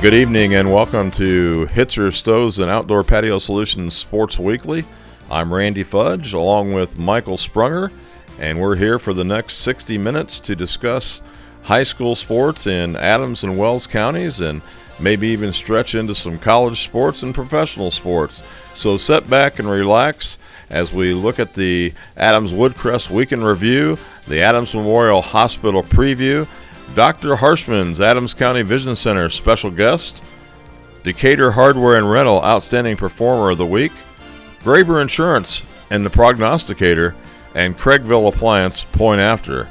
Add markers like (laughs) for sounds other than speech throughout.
Good evening and welcome to Hitzer Stoves and Outdoor Patio Solutions Sports Weekly. I'm Randy Fudge along with Michael Sprunger, and we're here for the next 60 minutes to discuss high school sports in Adams and Wells counties and maybe even stretch into some college sports and professional sports. So sit back and relax as we look at the Adams Woodcrest Weekend Review, the Adams Memorial Hospital Preview, Dr. Harshman's Adams County Vision Center special guest, Decatur Hardware and Rental Outstanding Performer of the Week, Graber Insurance and the Prognosticator, and Craigville Appliance Point After.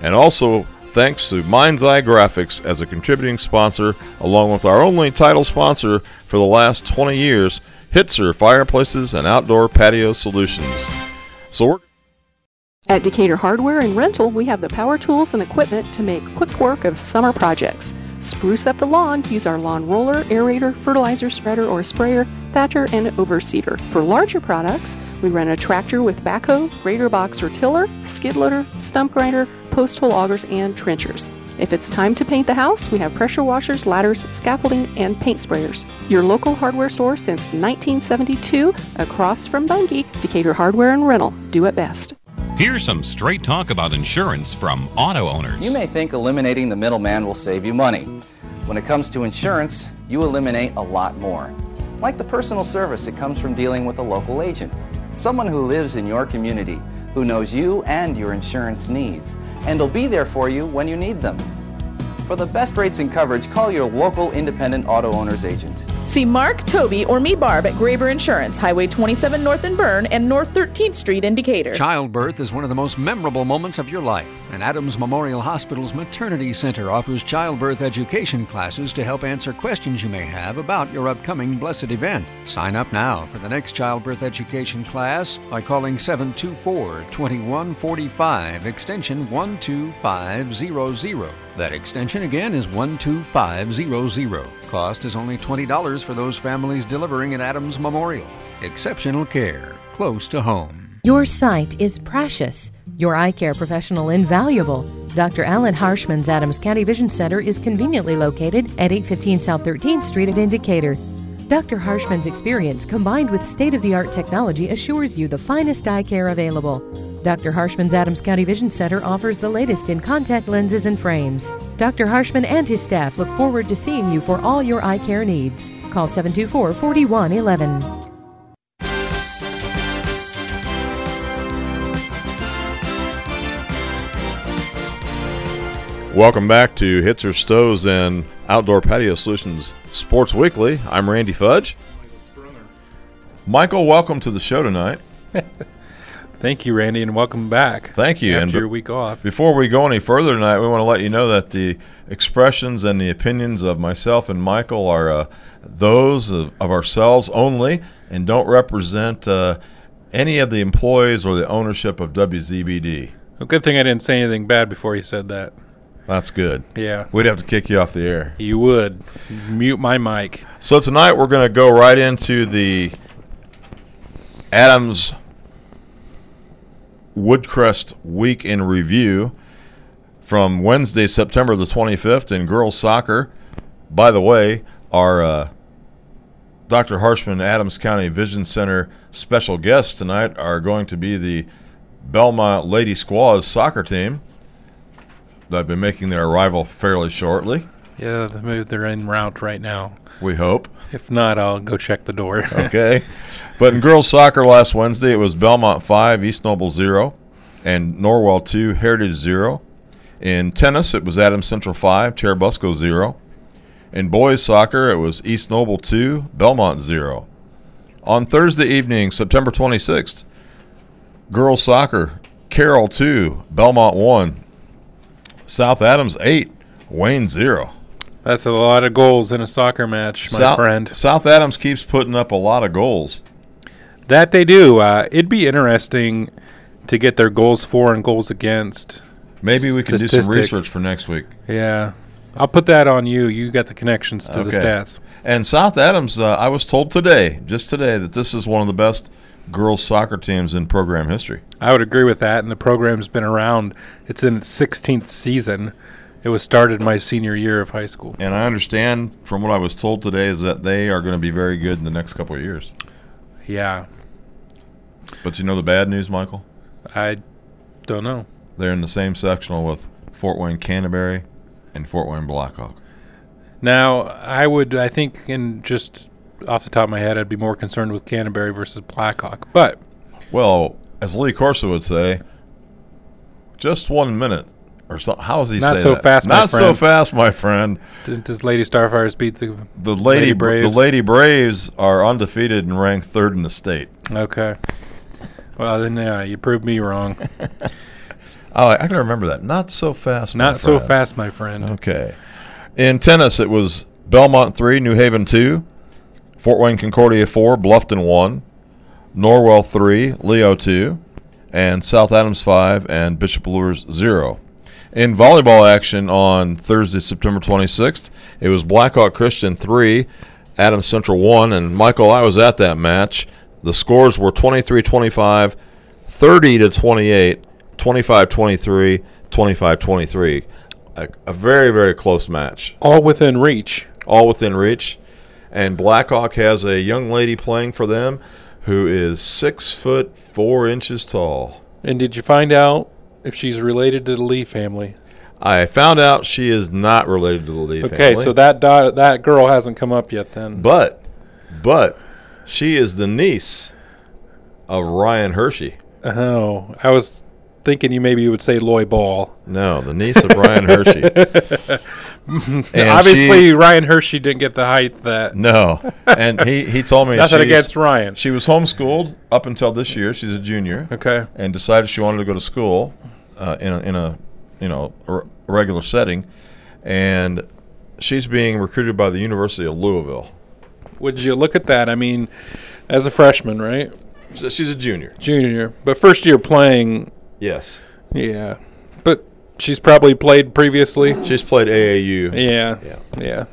And also thanks to Mind's Eye Graphics as a contributing sponsor, along with our only title sponsor for the last 20 years, Hitzer Fireplaces and Outdoor Patio Solutions. So we're At Decatur Hardware and Rental, we have the power tools and equipment to make quick work of summer projects. Spruce up the lawn, use our lawn roller, aerator, fertilizer spreader or sprayer, thatcher, and overseeder. For larger products, we rent a tractor with backhoe, grader box or tiller, skid loader, stump grinder, post hole augers, and trenchers. If it's time to paint the house, we have pressure washers, ladders, scaffolding, and paint sprayers. Your local hardware store since 1972, across from Bunge, Decatur Hardware and Rental. Do it best. Here's some straight talk about insurance from auto owners. You may think eliminating the middleman will save you money. When it comes to insurance, you eliminate a lot more. Like the personal service that comes from dealing with a local agent, someone who lives in your community, who knows you and your insurance needs, and will be there for you when you need them. For the best rates and coverage, call your local independent auto owner's agent. See Mark, Toby, or me, Barb, at Graber Insurance, Highway 27 North in Berne and North 13th Street in Decatur. Childbirth is one of the most memorable moments of your life, and Adams Memorial Hospital's Maternity Center offers childbirth education classes to help answer questions you may have about your upcoming blessed event. Sign up now for the next childbirth education class by calling 724 2145, extension 12500. That extension again is 12500. Cost is only $20 for those families delivering at Adams Memorial. Exceptional care, close to home. Your sight is precious. Your eye care professional invaluable. Dr. Alan Harshman's Adams County Vision Center is conveniently located at 815 South 13th Street at Indicator. Dr. Harshman's experience combined with state of the art technology assures you the finest eye care available. Dr. Harshman's Adams County Vision Center offers the latest in contact lenses and frames. Dr. Harshman and his staff look forward to seeing you for all your eye care needs. Call 724 4111. Welcome back to Hitzer Stoves and Outdoor Patio Solutions Sports Weekly. I'm Randy Fudge. Michael, welcome to the show tonight. (laughs) Thank you, Randy, and welcome back. Thank you. After and your week off. Before we go any further tonight, we want to let you know that the expressions and the opinions of myself and Michael are uh, those of, of, ourselves only and don't represent uh, any of the employees or the ownership of WZBD. Well, good thing I didn't say anything bad before you said that. That's good. Yeah. We'd have to kick you off the air. You would. Mute my mic. So tonight we're going to go right into the Adams Woodcrest Week in Review from Wednesday, September the 25th in girls soccer. By the way, our uh, Dr. Harshman Adams County Vision Center special guests tonight are going to be the Bellmont Lady Squaws soccer team. They've been making their arrival fairly shortly. Yeah, they're en route right now. We hope. If not, I'll go check the door. (laughs) okay. But in girls soccer last Wednesday, it was Bellmont 5, East Noble 0, and Norwell 2, Heritage 0. In tennis, it was Adams Central 5, Churubusco 0. In boys soccer, it was East Noble 2, Bellmont 0. On Thursday evening, September 26th, girls soccer, Carroll 2, Bellmont 1, South Adams 8, Wayne 0. That's a lot of goals in a soccer match, my South, friend. South Adams keeps putting up a lot of goals. That they do. Uh, it'd be interesting to get their goals for and goals against. Maybe we can do some research for next week. Yeah. I'll put that on you. You got the connections to Okay. the stats. And South Adams, uh, I was told today, just today, that this is one of the best girls soccer teams in program history. I would agree with that. And the program's been around. It's in its 16th season. It was started my senior year of high school. And I understand from what I was told today is that they are going to be very good in the next couple of years. Yeah, But you know the bad news, Michael? I don't know. They're in the same sectional with Fort Wayne Canterbury and Fort Wayne Blackhawk. Now, I would, I think, in just off the top of my head, I'd be more concerned with Canterbury versus Blackhawk. But Well, as Lee Corso would say, just one minute or so. How does he Not say so that? fast, my Not so friend. fast, my friend. didn't this Lady Starfires beat the The lady, Lady Braves. Braves? the Lady Braves are undefeated and ranked third in the state. Okay. Well, then, yeah, you proved me wrong. (laughs) Oh, I can remember that. Not so fast. my Not so friend. fast, my friend. Okay. In tennis, it was Bellmont three, New Haven two, Fort Wayne Concordia four, Bluffton one, Norwell three, Leo two, and South Adams five, and Bishop Luers zero. In volleyball action on Thursday, September 26th, it was Blackhawk Christian three, Adam Central one, and Michael, I was at that match. The scores were 23-25, 30 to 28, 25-23, 25-23. A, a very very close match, All within reach. all within reach. And Blackhawk has a young lady playing for them who is six foot four inches tall. And did you find out if she's related to the Lee family? I found out she is not related to the Lee Okay, family. Okay, so that da- that girl hasn't come up yet then. but but she is the niece of Ryan Hershey. oh, I was thinking you maybe you would say Lloy Ball. No, the niece of Ryan Hershey. (laughs) (laughs) Obviously, she- Ryan Hershey didn't get the height that. no, and he he told me (laughs) Nothing against Ryan. She was homeschooled up until this year. She's a junior. Okay. and decided she wanted to go to school uh, in a, in a you know a regular setting, and she's being recruited by the University of Louisville. Would you look at that? I mean, as a freshman, right? So she's a junior. Junior, but first year playing. Yes, Yeah, but she's probably played previously. she's played AAU. Yeah. Yeah. Yeah.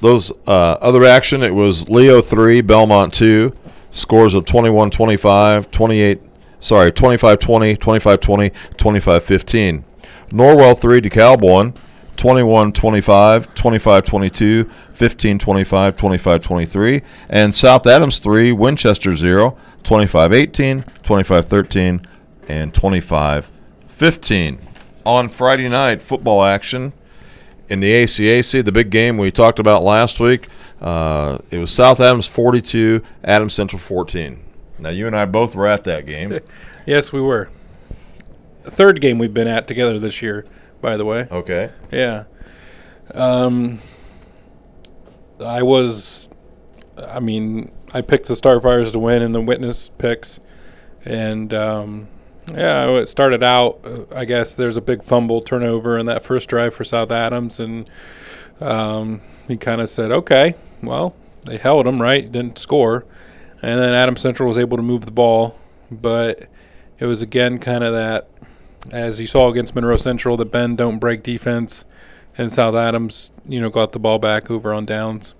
Those uh, other action, it was Leo three, Bellmont two, scores of 21-25, 28, sorry, 25-20, 25-20, 25-15. Norwell three, DeKalb one, 21-25, 25-22, 15-25, 25-23, and South Adams three, Winchester zero, 25-18, 25-13, and 25-15. On Friday night, football action in the ACAC, the big game we talked about last week, uh, it was South Adams 42, Adams Central 14. Now, you and I both were at that game. (laughs) Yes, we were. The third game we've been at together this year, by the way. Okay. Yeah. Um, I was, I mean, I picked the Starfires to win in the witness picks, and um, yeah, it started out. Uh, I guess there's a big fumble turnover in that first drive for South Adams, and um, he kind of said, "Okay, well, they held him right, didn't score," and then Adam Central was able to move the ball, but it was again kind of that as you saw against Monroe Central, the bend don't break defense, and South Adams, you know, got the ball back over on downs,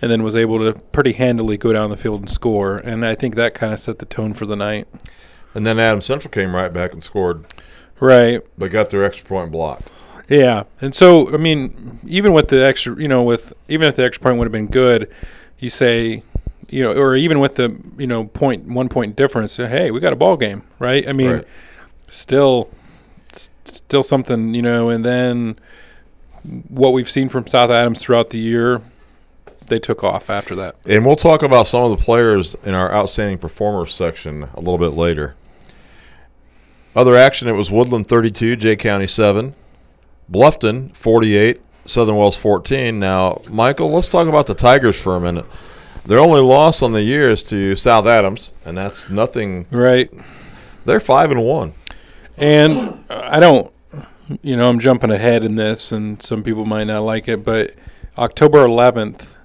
and then was able to pretty handily go down the field and score. And I think that kind of set the tone for the night. And then Adams Central came right back and scored, Right. but got their extra point blocked. Yeah. And so, I mean, even with the extra, you know, with even if the extra point would have been good, you say, you know, or even with the, you know, point one point difference, uh, hey, we got a ball game, right? I mean, Right. still, still something, you know. And then what we've seen from South Adams throughout the year, they took off after that. And we'll talk about some of the players in our outstanding performers section a little bit later. Other action, it was Woodland 32, Jay County 7, Bluffton 48, Southern Wells 14. Now, Michael, let's talk about the Tigers for a minute. Their only loss on the year is to South Adams, and that's nothing. Right. They're 5 and 1. And uh, I don't, you know, I'm jumping ahead in this, and some people might not like it, but October 11th,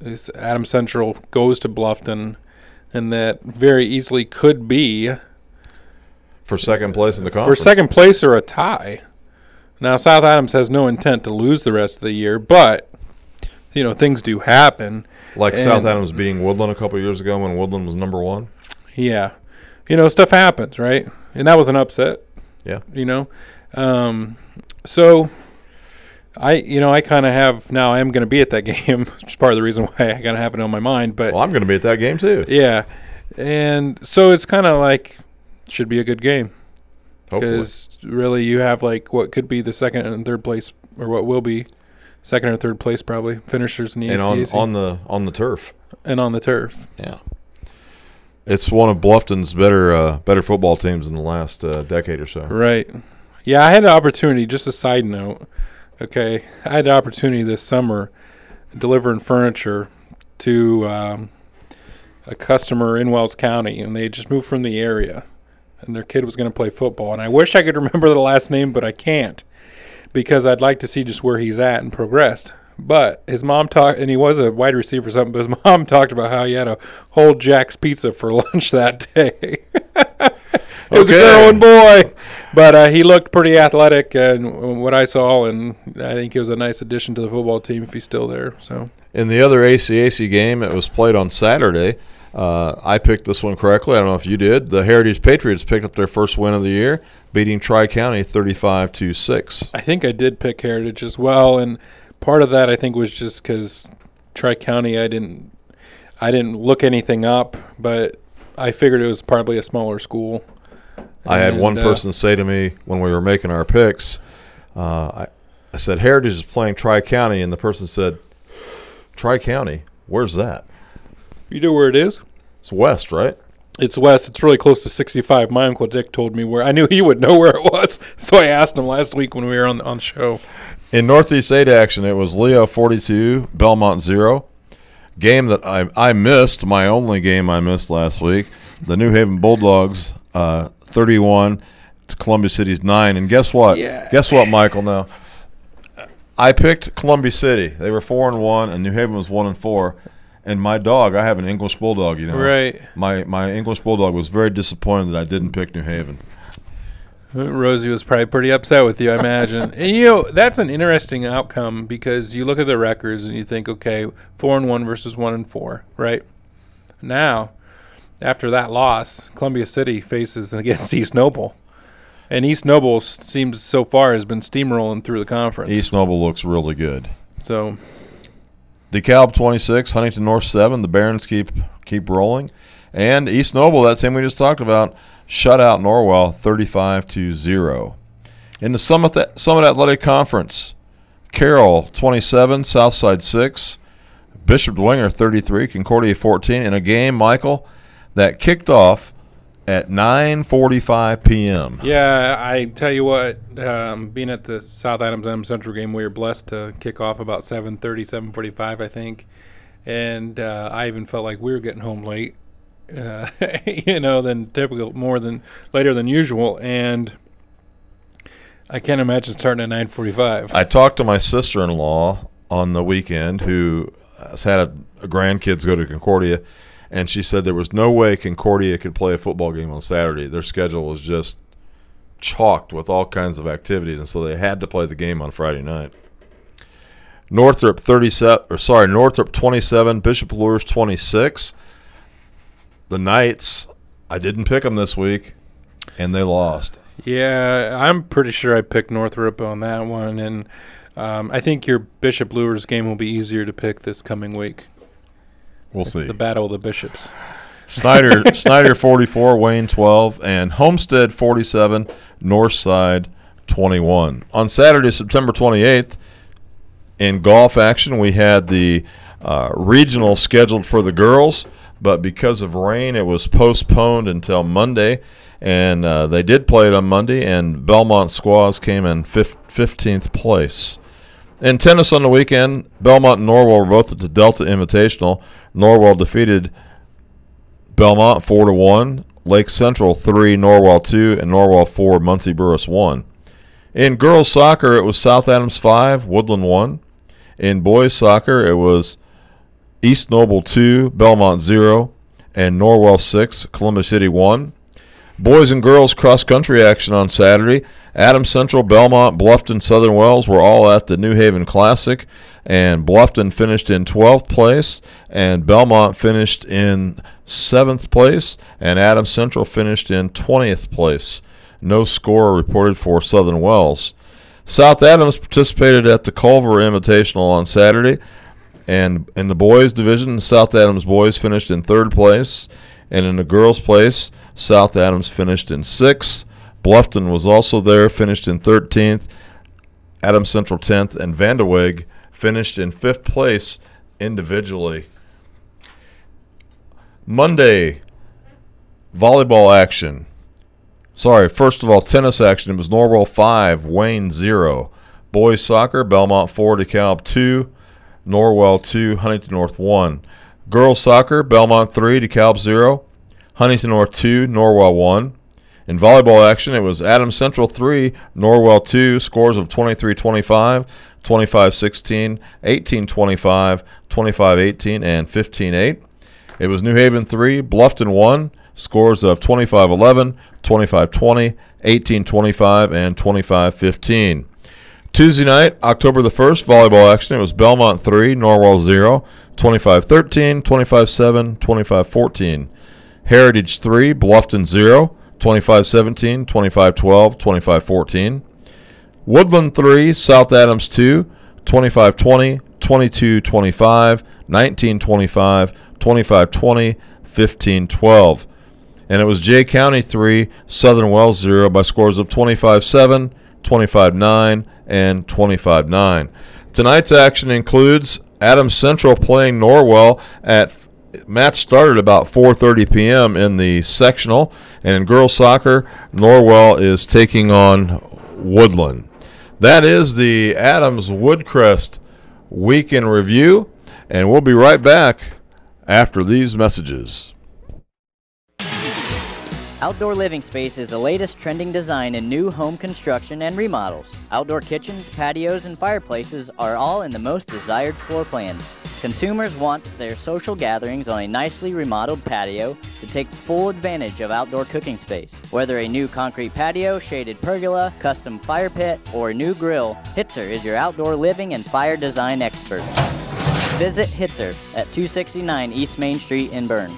is Adam Central goes to Bluffton, and that very easily could be For second place in the conference. for second place or a tie. Now, South Adams has no intent to lose the rest of the year, but you know things do happen. Like South Adams beating Woodland a couple years ago when Woodland was number one. Yeah, you know stuff happens, right? And that was an upset. Yeah. You know, um, so I you know I kind of have now I am going to be at that (laughs) game, which is part of the reason why I got to have it on my mind. But Well, I'm going to be at that game too. yeah, and so it's kind of like should be a good game because really you have like what could be the second and third place or what will be second or third place probably finishers in the And on, ACAC on the on the turf. and on the turf. Yeah. It's one of Bluffton's better uh, better football teams in the last uh, decade or so. Right. Yeah, I had an opportunity. Just a side note. Okay, I had an opportunity this summer delivering furniture to um, a customer in Wells County, and they just moved from the area, and their kid was going to play football. And I wish I could remember the last name, but I can't because I'd like to see just where he's at and progressed. But his mom talked, and he was a wide receiver or something. But his (laughs) mom talked about how he had a whole Jack's pizza for (laughs) lunch that day. (laughs) it was a Okay. girl and boy, but uh, he looked pretty athletic, and what I saw, and I think it was a nice addition to the football team if he's still there. So In the other ACAC game, it was played on Saturday. Uh, I picked this one correctly. I don't know if you did. The Heritage Patriots picked up their first win of the year, beating Tri County 35 to 6. I think I did pick Heritage as well, and part of that I think was just because Tri County, I didn't, I didn't look anything up, but I figured it was probably a smaller school. I had one uh, person say to me when we were making our picks, uh, I, I said, Heritage is playing Tri County, and the person said, Tri County? Where's that? You know where it is? It's west, right? It's west. It's really close to 65. My uncle Dick told me where. I knew he would know where it was, (laughs) so I asked him last week when we were on on the show. In Northeast 8 action, it was Leo 42, Bellmont 0. Game that I, I missed, my only game I missed last week. The New Haven Bulldogs uh, 31 to Columbia City's 9. And guess what? Yeah. Guess what, Michael? Now, I picked Columbia City. They were 4 and 1, and New Haven was 1 and 4. And my dog, I have an English Bulldog, you know. Right. My, my English Bulldog was very disappointed that I didn't pick New Haven. Rosie was probably pretty upset with you, I imagine. (laughs) and you know, that's an interesting outcome because you look at the records and you think, okay, four and one versus one and four, right? Now, after that loss, Columbia City faces against (laughs) East Noble. And East Noble seems so far has been steamrolling through the conference. East Noble looks really good. So DeKalb 26, Huntington North 7. The Barons keep keep rolling. And East Noble, that team we just talked about, shut out Norwell 35 to 0. In the Summit, Summit Athletic Conference, Carroll 27, Southside 6. Bishop Dwenger 33, Concordia 14. In a game, Michael, that kicked off at 9.45 p.m. Yeah, I tell you what, um, being at the South Adams M Central game, we were blessed to kick off about 7.30, 7.45, I think. And uh, I even felt like we were getting home late, uh, (laughs) you know, than typical, more than later than usual. And I can't imagine starting at 9.45. I talked to my sister in law on the weekend who has had a, a grandkids go to Concordia, and she said there was no way Concordia could play a football game on Saturday. Their schedule was just chalked with all kinds of activities, and so they had to play the game on Friday night. Northrop 37 or sorry, Northrop 27, Bishop Luers 26. The Knights, I didn't pick them this week and they lost. Yeah, I'm pretty sure I picked Northrop on that one. And um, I think your Bishop Luers game will be easier to pick this coming week. We'll see. The Battle of the Bishops. Snider (laughs) Snider 44, Wayne 12, and Homestead 47, Northside 21. On Saturday, September 28th, in golf action, we had the uh, regional scheduled for the girls, but because of rain, it was postponed until Monday. And uh, they did play it on Monday, and Bellmont Squaws came in fif- 15th place. In tennis on the weekend, Bellmont and Norwell were both at the Delta Invitational. Norwell defeated Bellmont four to one, Lake Central three, Norwell two, and Norwell four, Muncie Burris one. In girls soccer, it was South Adams five, Woodland one. In boys soccer, it was East Noble two, Bellmont zero, and Norwell six, Columbus City one. Boys and girls cross country action on Saturday. Adams Central, Bellmont, Bluffton, Southern Wells were all at the New Haven Classic, and Bluffton finished in 12th place, and Bellmont finished in 7th place, and Adams Central finished in 20th place. No score reported for Southern Wells. South Adams participated at the Culver Invitational on Saturday, and in the boys division, South Adams boys finished in third place, and in the girls' place, South Adams finished in sixth. Bluffton was also there, finished in 13th. Adams Central 10th, and Vanderweg finished in fifth place individually. Monday, volleyball action. Sorry, first of all, tennis action. It was Norwell 5, Wayne 0. Boys soccer, Bellmont 4, DeKalb 2, Norwell 2, Huntington North 1. Girls soccer, Bellmont 3, DeKalb 0, Huntington North 2, Norwell 1. In volleyball action, it was Adams Central 3, Norwell 2, scores of 23 25, 25 16, 18 25, 25 18, and 15 8. It was New Haven 3, Bluffton 1, scores of 25 11, 25 20, 18 25, and 25 15. Tuesday night, October the 1st, volleyball action. It was Bellmont 3, Norwell 0, 25 13, 25 7, 25 14. Heritage 3, Bluffton 0, 25 17, 25 12, 25 14. Woodland 3, South Adams 2, 25 20, 22 25, 19 25, 25 20, 15 12. And it was Jay County 3, Southern Wells 0 by scores of 25 7, 25 9, and 25 9. Tonight's action includes Adams Central playing Norwell at match started about 4:30 p.m. in the sectional, and in girls soccer, Norwell is taking on Woodland. That is the Adams Woodcrest week in review, and we'll be right back after these messages. Outdoor Living Space is the latest trending design in new home construction and remodels. Outdoor kitchens, patios, and fireplaces are all in the most desired floor plans. Consumers want their social gatherings on a nicely remodeled patio to take full advantage of outdoor cooking space. Whether a new concrete patio, shaded pergola, custom fire pit, or new grill, Hitzer is your outdoor living and fire design expert. Visit Hitzer at 269 East Main Street in Berne.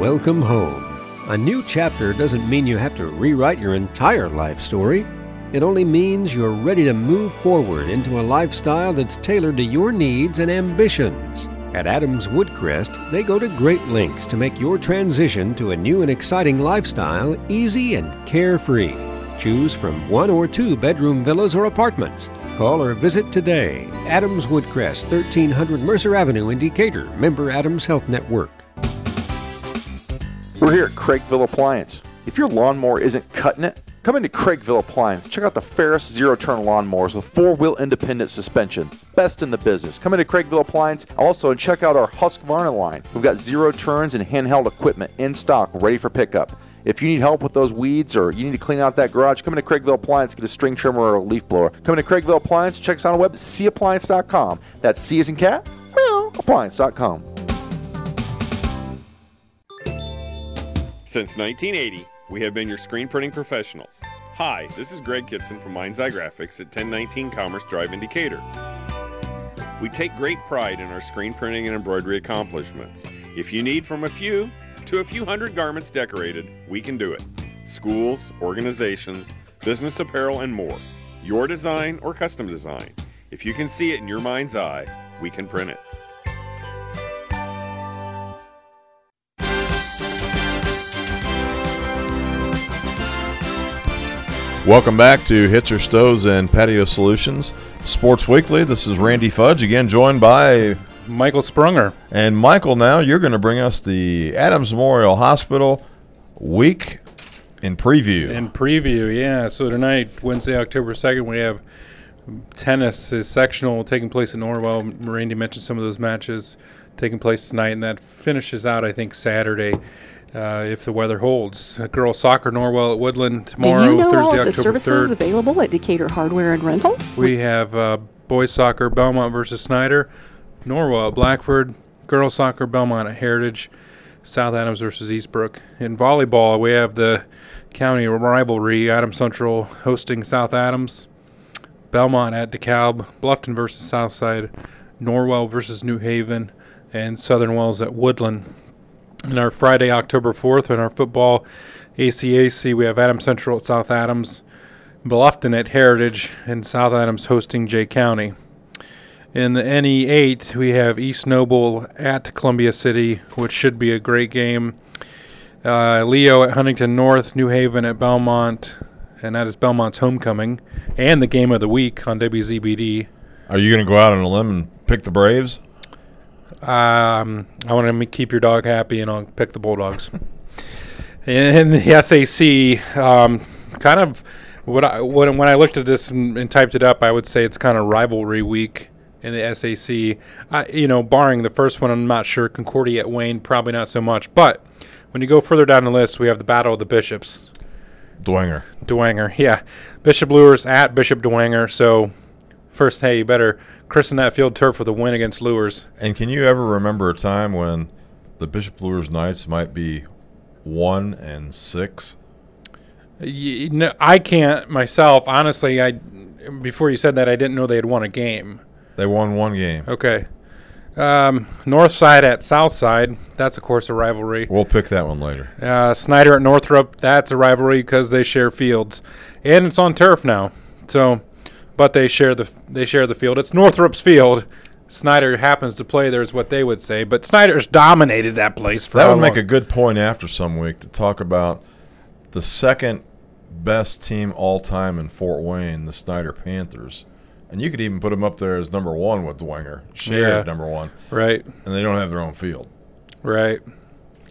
Welcome home. A new chapter doesn't mean you have to rewrite your entire life story. It only means you're ready to move forward into a lifestyle that's tailored to your needs and ambitions. At Adams Woodcrest, they go to great lengths to make your transition to a new and exciting lifestyle easy and carefree. Choose from one or two bedroom villas or apartments. Call or visit today. Adams Woodcrest, 1300 Mercer Avenue in Decatur, member Adams Health Network. We're here at Craigville Appliance. If your lawnmower isn't cutting it, come into Craigville Appliance. Check out the Ferris zero turn lawnmowers with four wheel independent suspension. Best in the business. Come into Craigville Appliance also and check out our Husqvarna line. We've got zero turns and handheld equipment in stock ready for pickup. If you need help with those weeds or you need to clean out that garage, come into Craigville Appliance, get a string trimmer or a leaf blower. Come into Craigville Appliance, check us out on the web, cappliance.com. That's C as in cat, appliance.com. Since 1980, we have been your screen printing professionals. Hi, this is Greg Kitson from Mind's Eye Graphics at 1019 Commerce Drive in Decatur. We take great pride in our screen printing and embroidery accomplishments. If you need from a few to a few hundred garments decorated, we can do it. Schools, organizations, business apparel, and more. Your design or custom design. If you can see it in your mind's eye, we can print it. Welcome back to Hitzer Stoves and Patio Solutions Sports Weekly. This is Randy Fudge again, joined by Michael Sprunger. And Michael, now you're going to bring us the Adams Memorial Hospital week in preview. In preview, yeah. So tonight, Wednesday, October second, we have tennis is sectional taking place in Norwell. Randy mentioned some of those matches taking place tonight, and that finishes out, I think, Saturday uh, if the weather holds. Girls soccer Norwell at Woodland tomorrow, Do you know Thursday, all of the October services 3rd. available at Decatur Hardware and Rental? We have uh, boys soccer Bellmont versus Snider, Norwell at Blackford, girls soccer Bellmont at Heritage, South Adams versus Eastbrook. In volleyball, we have the county rivalry Adams Central hosting South Adams, Bellmont at DeKalb, Bluffton versus Southside, Norwell versus New Haven, and Southern Wells at Woodland. And our Friday, October 4th, in our football ACAC, we have Adams Central at South Adams, Bluffton at Heritage, and South Adams hosting Jay County. In the NE8, we have East Noble at Columbia City, which should be a great game. Uh, Leo at Huntington North, New Haven at Bellmont, and that is Bellmont's homecoming and the game of the week on WZBD. Are you going to go out on a limb and pick the Braves? Um, I want to keep your dog happy, and I'll pick the Bulldogs. in the SAC, um, kind of what I when, when I looked at this and, and, typed it up, I would say it's kind of rivalry week in the SAC. I, you know, barring the first one, I'm not sure. Concordia at Wayne, probably not so much. But when you go further down the list, we have the Battle of the Bishops. Dwenger. Dwenger, yeah. Bishop Luers at Bishop Dwenger. So, first, hey, you better christen that field turf with a win against Luers. And can you ever remember a time when the Bishop Luers Knights might be one and six? You, no, I can't myself. Honestly, I before you said that, I didn't know they had won a game. They won one game. Okay. Um, North Side at South Side. That's of course a rivalry. We'll pick that one later. Uh, Snider at Northrop. That's a rivalry because they share fields, and it's on turf now. So, but they share the they share the field. It's Northrop's field. Snider happens to play there, is what they would say. But Snider's dominated that place for that would long? make a good point after some week to talk about the second best team all time in Fort Wayne, the Snider Panthers. And you could even put them up there as number one with Dwenger, shared Yeah. number one, Right. and they don't have their own field. Right.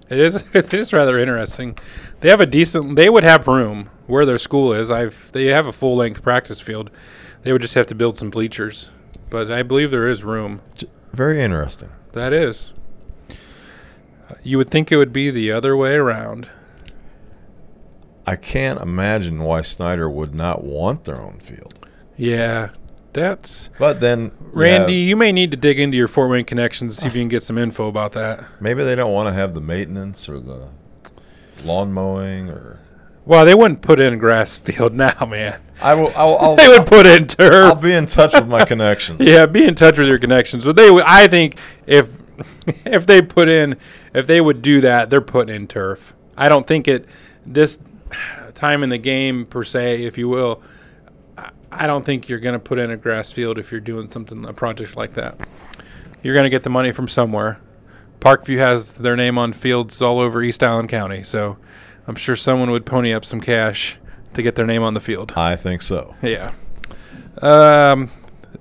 It is. (laughs) It is rather interesting. They have a decent. They would have room where their school is. I've. They have a full length practice field. They would just have to build some bleachers, but I believe there is room. Very interesting. That is. You would think it would be the other way around. I can't imagine why Snider would not want their own field. Yeah, that's. But then, Randy, yeah, you may need to dig into your Fort Wayne connections to see if you can get some info about that. maybe they don't want to have the maintenance or the lawn mowing or. Well, they wouldn't put in a grass (laughs) field now, man. I will. I'll, I'll, (laughs) they would put in turf. I'll be in touch with my (laughs) connections. Yeah, be in touch with your connections. But they, would- I think, if (laughs) if they put in, if they would do that, they're putting in turf. I don't think it this time in the game per se, if you will. I- I don't think you're going to put in a grass field if you're doing something a project like that. You're going to get the money from somewhere. Parkview has their name on fields all over East Island County, so I'm sure someone would pony up some cash to get their name on the field. I think so. Yeah. Um,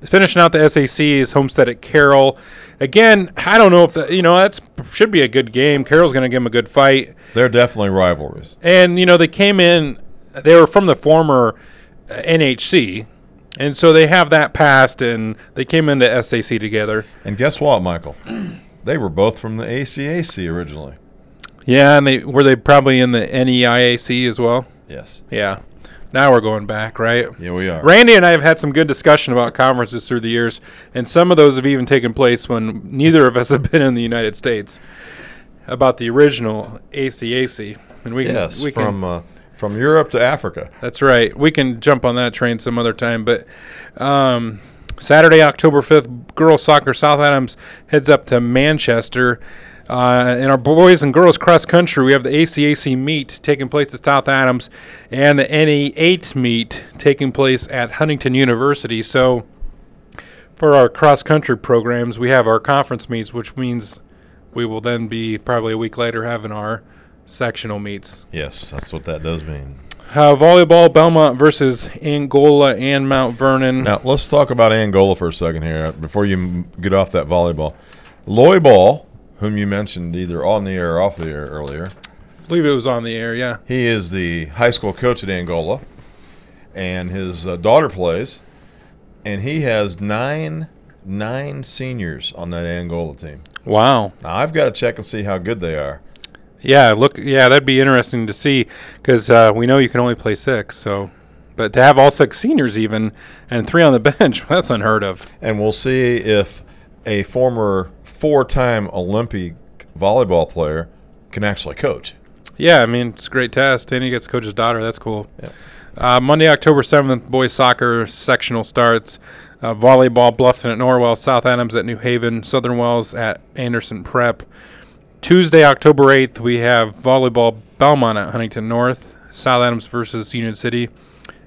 finishing out the SAC is Homestead at Carroll. Again, I don't know if the, you know that's should be a good game. Carroll's going to give them a good fight, They're definitely rivalries. and you know they came in. They were from the former uh, NHC, and so they have that past, and they came into SAC together. And guess what, Michael? (clears throat) They were both from the ACAC originally. Yeah, and they were they probably in the E NEIAC as well. Yes. Yeah. Now we're going back, right? Yeah, we are. Randy and I have had some good discussion about conferences through the years, and some of those have even taken place when neither of us have been in the United States. About the original ACAC, and we yes, can, we from can, uh, from Europe to Africa. that's right. We can jump on that train some other time, but um, Saturday, October fifth, girls soccer South Adams heads up to Manchester. Uh, in our boys and girls cross country, we have the ACAC meet taking place at South Adams and the NE8 meet taking place at Huntington University. So, for our cross country programs, we have our conference meets, which means we will then be probably a week later having our sectional meets. Yes, that's what that does mean. Uh, volleyball, Bellmont versus Angola and Mount Vernon. Now let's talk about Angola for a second here before you m- get off that volleyball. Lloy Ball, whom you mentioned either on the air or off the air earlier, I believe it was on the air, yeah. he is the high school coach at Angola, and his uh, daughter plays, and he has nine nine seniors on that Angola team. Wow. Now I've got to check and see how good they are. Yeah, look, yeah, that'd be interesting to see because uh, we know you can only play six. So, but to have all six seniors even and three on the (laughs) bench, (laughs) that's unheard of. And we'll see if a former four-time Olympic volleyball player can actually coach. Yeah, I mean it's a great test, and he gets coach's daughter. That's cool. Uh, Monday, October seventh, boys soccer sectional starts. Uh, volleyball, Bluffton at Norwell, South Adams at New Haven, Southern Wells at Anderson Prep. Tuesday, October 8th, we have volleyball Bellmont at Huntington North, South Adams versus Union City,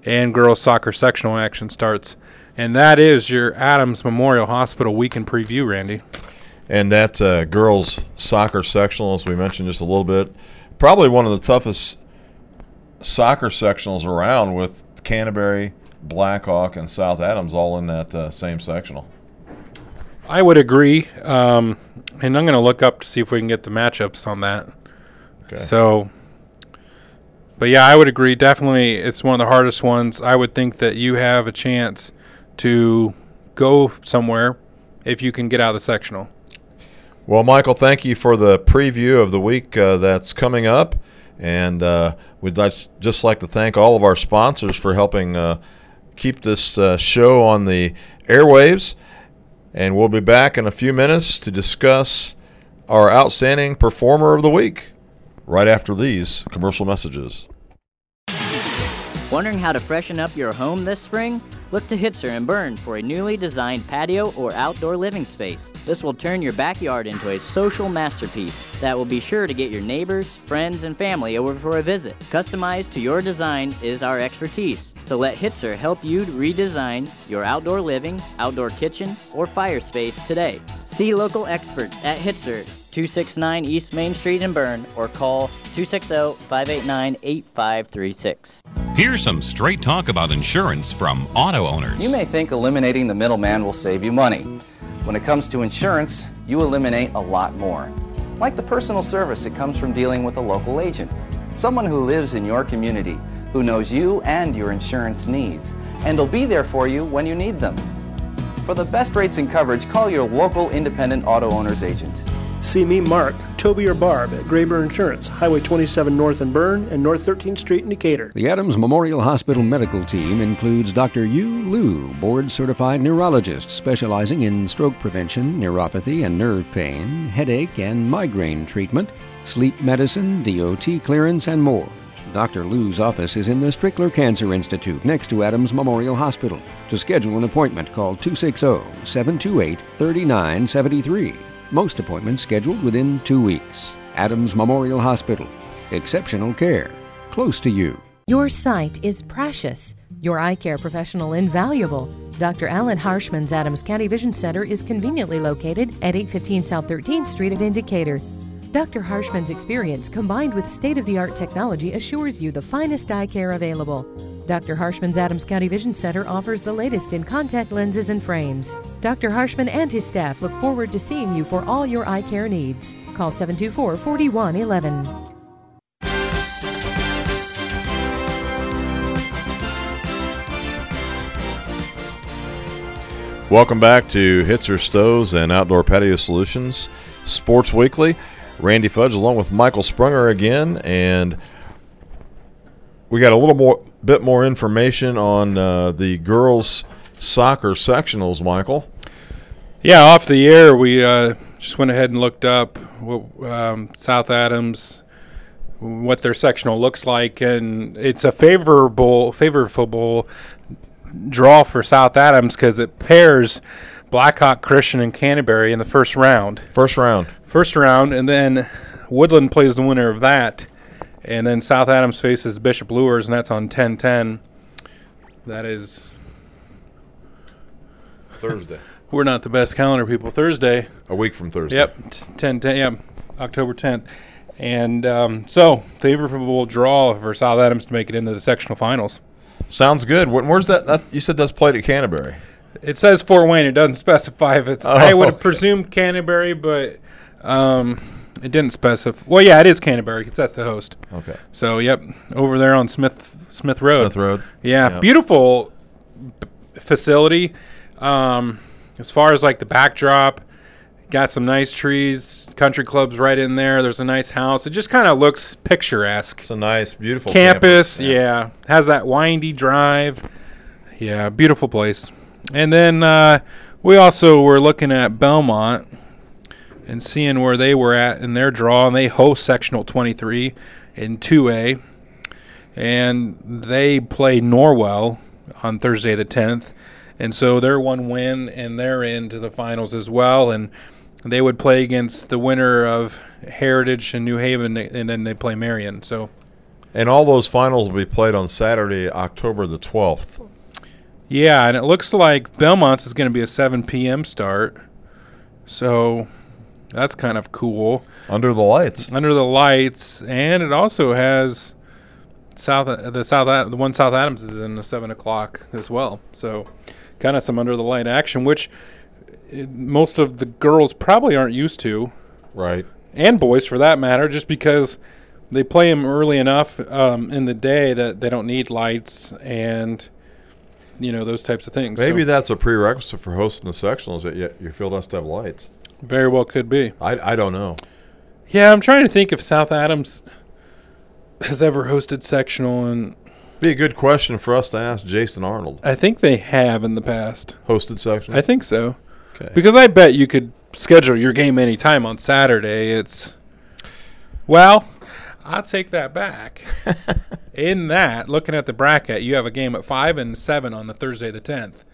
and girls soccer sectional action starts. And that is your Adams Memorial Hospital weekend preview, Randy. And that uh, girls soccer sectional, as we mentioned just a little bit, probably one of the toughest soccer sectionals around with Canterbury, Blackhawk, and South Adams all in that uh, same sectional. I would agree. Um, and I'm going to look up to see if we can get the matchups on that. Okay. So, but yeah, I would agree. Definitely, it's one of the hardest ones. I would think that you have a chance to go somewhere if you can get out of the sectional. Well, Michael, thank you for the preview of the week uh, that's coming up. And uh, we'd like, just like to thank all of our sponsors for helping uh, keep this uh, show on the airwaves. And we'll be back in a few minutes to discuss our outstanding performer of the week right after these commercial messages. Wondering how to freshen up your home this spring? Look to Hitzer and Berne for a newly designed patio or outdoor living space. This will turn your backyard into a social masterpiece that will be sure to get your neighbors, friends, and family over for a visit. Customized to your design is our expertise. So let Hitzer help you redesign your outdoor living, outdoor kitchen, or fire space today. See local experts at Hitzer, 269 East Main Street in Berne, or call 260 589 8536. Here's some straight talk about insurance from auto owners. You may think eliminating the middleman will save you money. When it comes to insurance, you eliminate a lot more. Like the personal service that comes from dealing with a local agent. Someone who lives in your community, who knows you and your insurance needs, and will be there for you when you need them. For the best rates and coverage, call your local independent auto owner's agent. See me, Mark, Toby, or Barb at Graber Insurance, Highway 27 North in Berne and North 13th Street in Decatur. The Adams Memorial Hospital medical team includes Dr. Yu Lu, board certified neurologist specializing in stroke prevention, neuropathy and nerve pain, headache and migraine treatment, sleep medicine, DOT clearance, and more. Dr. Lu's office is in the Strickler Cancer Institute next to Adams Memorial Hospital. To schedule an appointment, call 260 728 3973. Most appointments scheduled within two weeks. Adams Memorial Hospital. Exceptional care. Close to you. Your sight is precious. Your eye care professional invaluable. Dr. Alan Harshman's Adams County Vision Center is conveniently located at 815 South 13th Street at Indicator. Dr. Harshman's experience combined with state of the art technology assures you the finest eye care available. Dr. Harshman's Adams County Vision Center offers the latest in contact lenses and frames. Dr. Harshman and his staff look forward to seeing you for all your eye care needs. Call 724 4111. Welcome back to Hitzer Stoves and Outdoor Patio Solutions Sports Weekly. Randy Fudge along with Michael Sprunger again, and we got a little more bit more information on uh, the girls soccer sectionals. Michael, Yeah, off the air, we uh, just went ahead and looked up what, um, South Adams, what their sectional looks like, and it's a favorable favorable draw for South Adams because it pairs Blackhawk Christian and Canterbury in the first round. first round. First round, and then Woodland plays the winner of that, and then South Adams faces Bishop Luers, and that's on ten ten. That is Thursday, (laughs) we're not the best calendar people. Thursday. a week from Thursday. Yep, t- 10, 10 yep, October 10th. And um, so, favorable draw for South Adams to make it into the sectional finals. Sounds good. Where's that, that? You said that's played at Canterbury. It says Fort Wayne. It doesn't specify if it's. I Oh, would have okay. presumed Canterbury, but um, it didn't specify. Well, yeah, it is Canterbury because that's the host. Okay. So, yep, over there on Smith Smith Road. Smith Road. Yeah, Yep. beautiful b- facility. Um, as far as like the backdrop, got some nice trees. Country clubs right in there. There's a nice house. It just kind of looks picturesque. It's a nice, beautiful campus. yeah. has that windy drive. Yeah, beautiful place. And then uh, we also were looking at Bellmont and seeing where they were at in their draw, and they host sectional 23 in 2A, and they play Norwell on Thursday the 10th, and so they're one win, and they're into the finals as well. And they would play against the winner of Heritage and New Haven, and then they play Marion. So, And all those finals will be played on Saturday, October the 12th. yeah, and it looks like Bellmont's is going to be a 7 p.m. start. So, that's kind of cool. Under the lights. Under the lights, and it also has South the South the one South Adams is in the seven o'clock as well. So, kind of some under the light action, which uh, most of the girls probably aren't used to. Right. and boys for that matter, just because they play them early enough um, in the day that they don't need lights and you know those types of things. Maybe So, that's a prerequisite for hosting the sectionals that y- your field has to have lights. Very well could be. I, I don't know. Yeah, I'm trying to think if South Adams has ever hosted sectional, and Be a good question for us to ask Jason Arnold. I think they have in the past. Hosted section? I think so. Okay. Because I bet you could schedule your game anytime on Saturday. It's well, I'll take that back. (laughs) in that, looking at the bracket, you have a game at five and seven on the Thursday the tenth.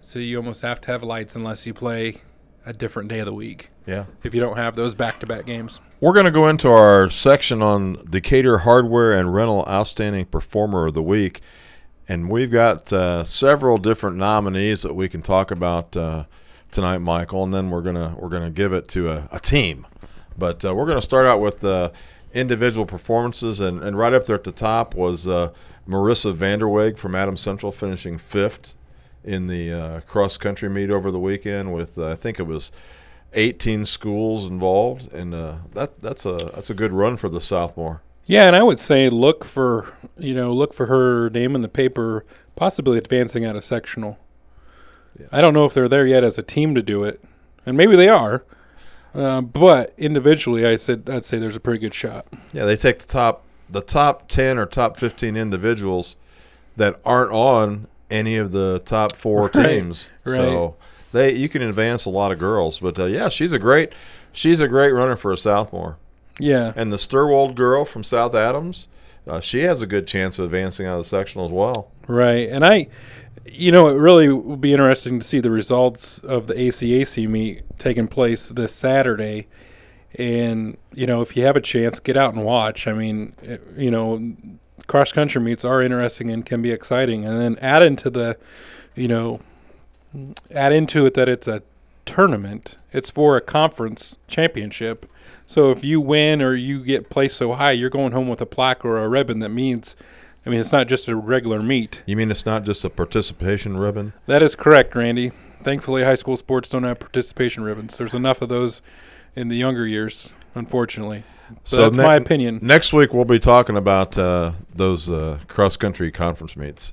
So you almost have to have lights unless you play a different day of the week. Yeah. If you don't have those back to back games. We're going to go into our section on Decatur Hardware and Rental Outstanding Performer of the Week. And we've got uh, several different nominees that we can talk about uh, tonight, Michael. And then we're gonna we're gonna give it to a, a team. But uh, we're gonna start out with uh, individual performances, and, and right up there at the top was uh, Marissa Vanderweg from Adams Central, finishing fifth in the uh, cross country meet over the weekend. With uh, I think it was 18 schools involved, and uh, that that's a that's a good run for the sophomore. Yeah, and I would say look for you know look for her name in the paper, possibly advancing out of sectional. I don't know if they're there yet as a team to do it, and maybe they are. Uh, but individually, I said I'd say there's a pretty good shot. Yeah, they take the top the top 10 or top 15 individuals that aren't on any of the top four Right, teams. right. So they you can advance a lot of girls, but uh, yeah, she's a great she's a great runner for a sophomore. Yeah. And the Sturwold girl from South Adams, uh, she has a good chance of advancing out of the sectional as well. Right, and I, you know, it really will be interesting to see the results of the ACAC meet taking place this Saturday. And you know, if you have a chance, get out and watch. I mean, you know, cross country meets are interesting and can be exciting. And then add into the, you know, add into it that it's a tournament. It's for a conference championship. So if you win or you get placed so high, you're going home with a plaque or a ribbon that means. I mean, it's not just a regular meet. You mean it's not just a participation ribbon? That is correct, Randy. Thankfully, high school sports don't have participation ribbons. There's enough of those in the younger years, unfortunately. So that's ne- my opinion. Next week we'll be talking about uh, those uh, cross country conference meets.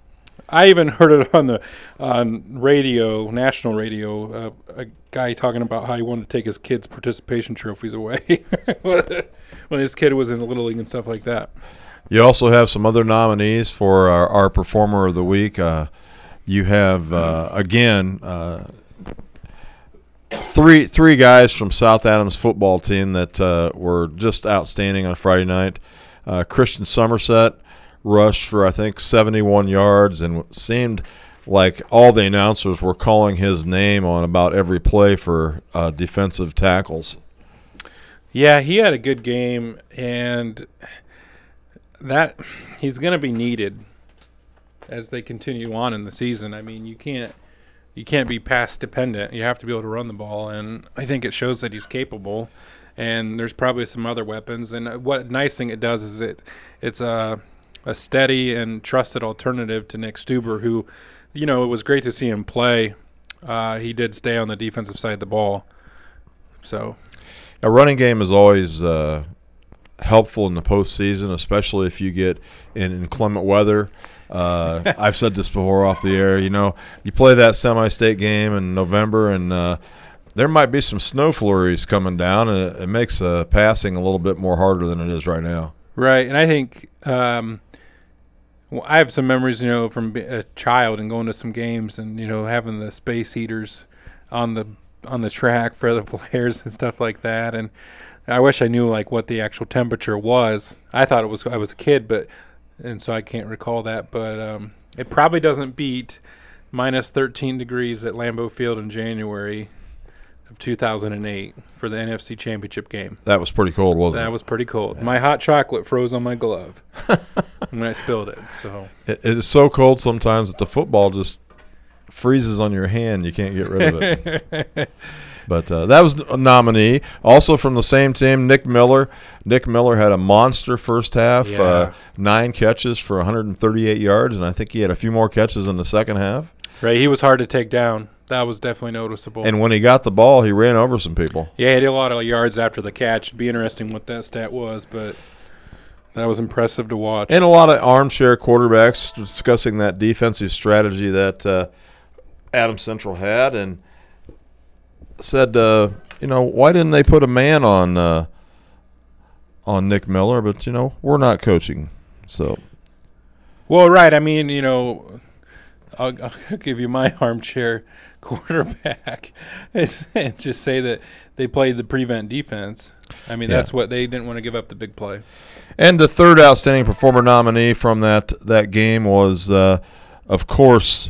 I even heard it on the on radio, national radio, uh, a guy talking about how he wanted to take his kids' participation trophies away (laughs) when his kid was in the little league and stuff like that. You also have some other nominees for our, our performer of the week. Uh, you have uh, again uh, three three guys from South Adams football team that uh, were just outstanding on Friday night. Uh, Christian Somerset rushed for I think 71 yards and seemed like all the announcers were calling his name on about every play for uh, defensive tackles. Yeah, he had a good game, and that he's going to be needed as they continue on in the season. I mean, you can't you can't be pass dependent. You have to be able to run the ball, and I think it shows that he's capable. And there's probably some other weapons. And what nice thing it does is it it's a a steady and trusted alternative to Nick Stuber, who, you know, it was great to see him play. Uh, he did stay on the defensive side of the ball, so A running game is always uh, helpful in the postseason, especially if you get in inclement weather. Uh, I've said this before off the air. You know, you play that semi-state game in November, and uh, there might be some snow flurries coming down, and it, it makes uh, passing a little bit more harder than it is right now. Right, and I think um, well, I have some memories, you know, from a child and going to some games, and you know, having the space heaters on the on the track for the (laughs) players and stuff like that. And I wish I knew like what the actual temperature was. I thought it was I was a kid, but and so I can't recall that. But um, it probably doesn't beat minus 13 degrees at Lambeau Field in January of 2008 for the NFC Championship game. That was pretty cold, wasn't That it? was pretty cold. My hot chocolate froze on my glove (laughs) when I spilled it. So It, it is so cold sometimes that the football just freezes on your hand. You can't get rid of it. (laughs) but uh, that was a nominee. Also from the same team, Nick Miller. Nick Miller had a monster first half, Yeah. uh, nine catches for 138 yards, and I think he had a few more catches in the second half. right, he was hard to take down. That was definitely noticeable. And when he got the ball, he ran over some people. yeah, he did a lot of yards after the catch. It'd be interesting what that stat was, but that was impressive to watch. And a lot of armchair quarterbacks discussing that defensive strategy that uh, Adams Central had, and said, uh, you know, why didn't they put a man on uh, on Nick Miller? But you know, we're not coaching, so Well, right. I mean, you know, I'll, I'll (laughs) give you my (laughs) armchair (laughs) quarterback and, just say that they played the prevent defense. I mean, Yeah. that's what they didn't want to give up the big play. And the third outstanding performer nominee from that that game was, uh, of course,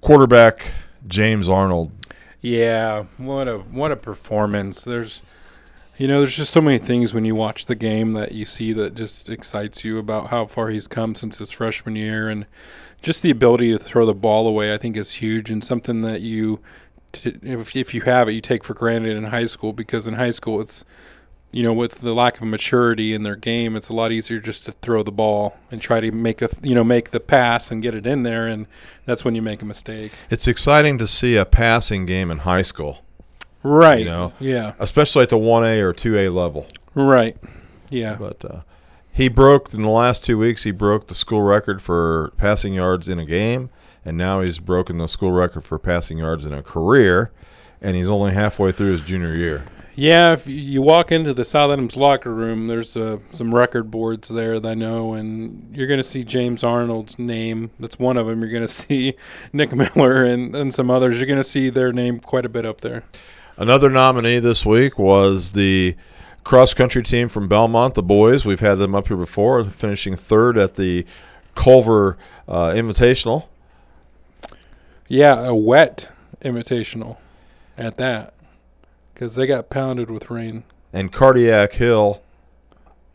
quarterback James Arnold. Yeah, what a what a performance. There's you know, there's just so many things when you watch the game that you see that just excites you about how far he's come since his freshman year and just the ability to throw the ball away I think is huge and something that you if if you have it you take for granted in high school because in high school it's you know with the lack of maturity in their game it's a lot easier just to throw the ball and try to make a you know make the pass and get it in there and that's when you make a mistake. It's exciting to see a passing game in high school. Right. You know, Yeah. especially at the one A or two A level. Right. Yeah. But uh, he broke in the last two weeks. He broke the school record for passing yards in a game, and now he's broken the school record for passing yards in a career, and he's only halfway through his junior year. Yeah, if you walk into the South Adams locker room, there's uh, some record boards there that I know, and you're going to see James Arnold's name. That's one of them. You're going (laughs) to see Nick Miller and, and some others. You're going to see their name quite a bit up there. Another nominee this week was the cross country team from Bellmont, the boys. We've had them up here before, finishing third at the Culver uh, Invitational. Yeah, a wet invitational at that because they got pounded with rain. And Cardiac Hill,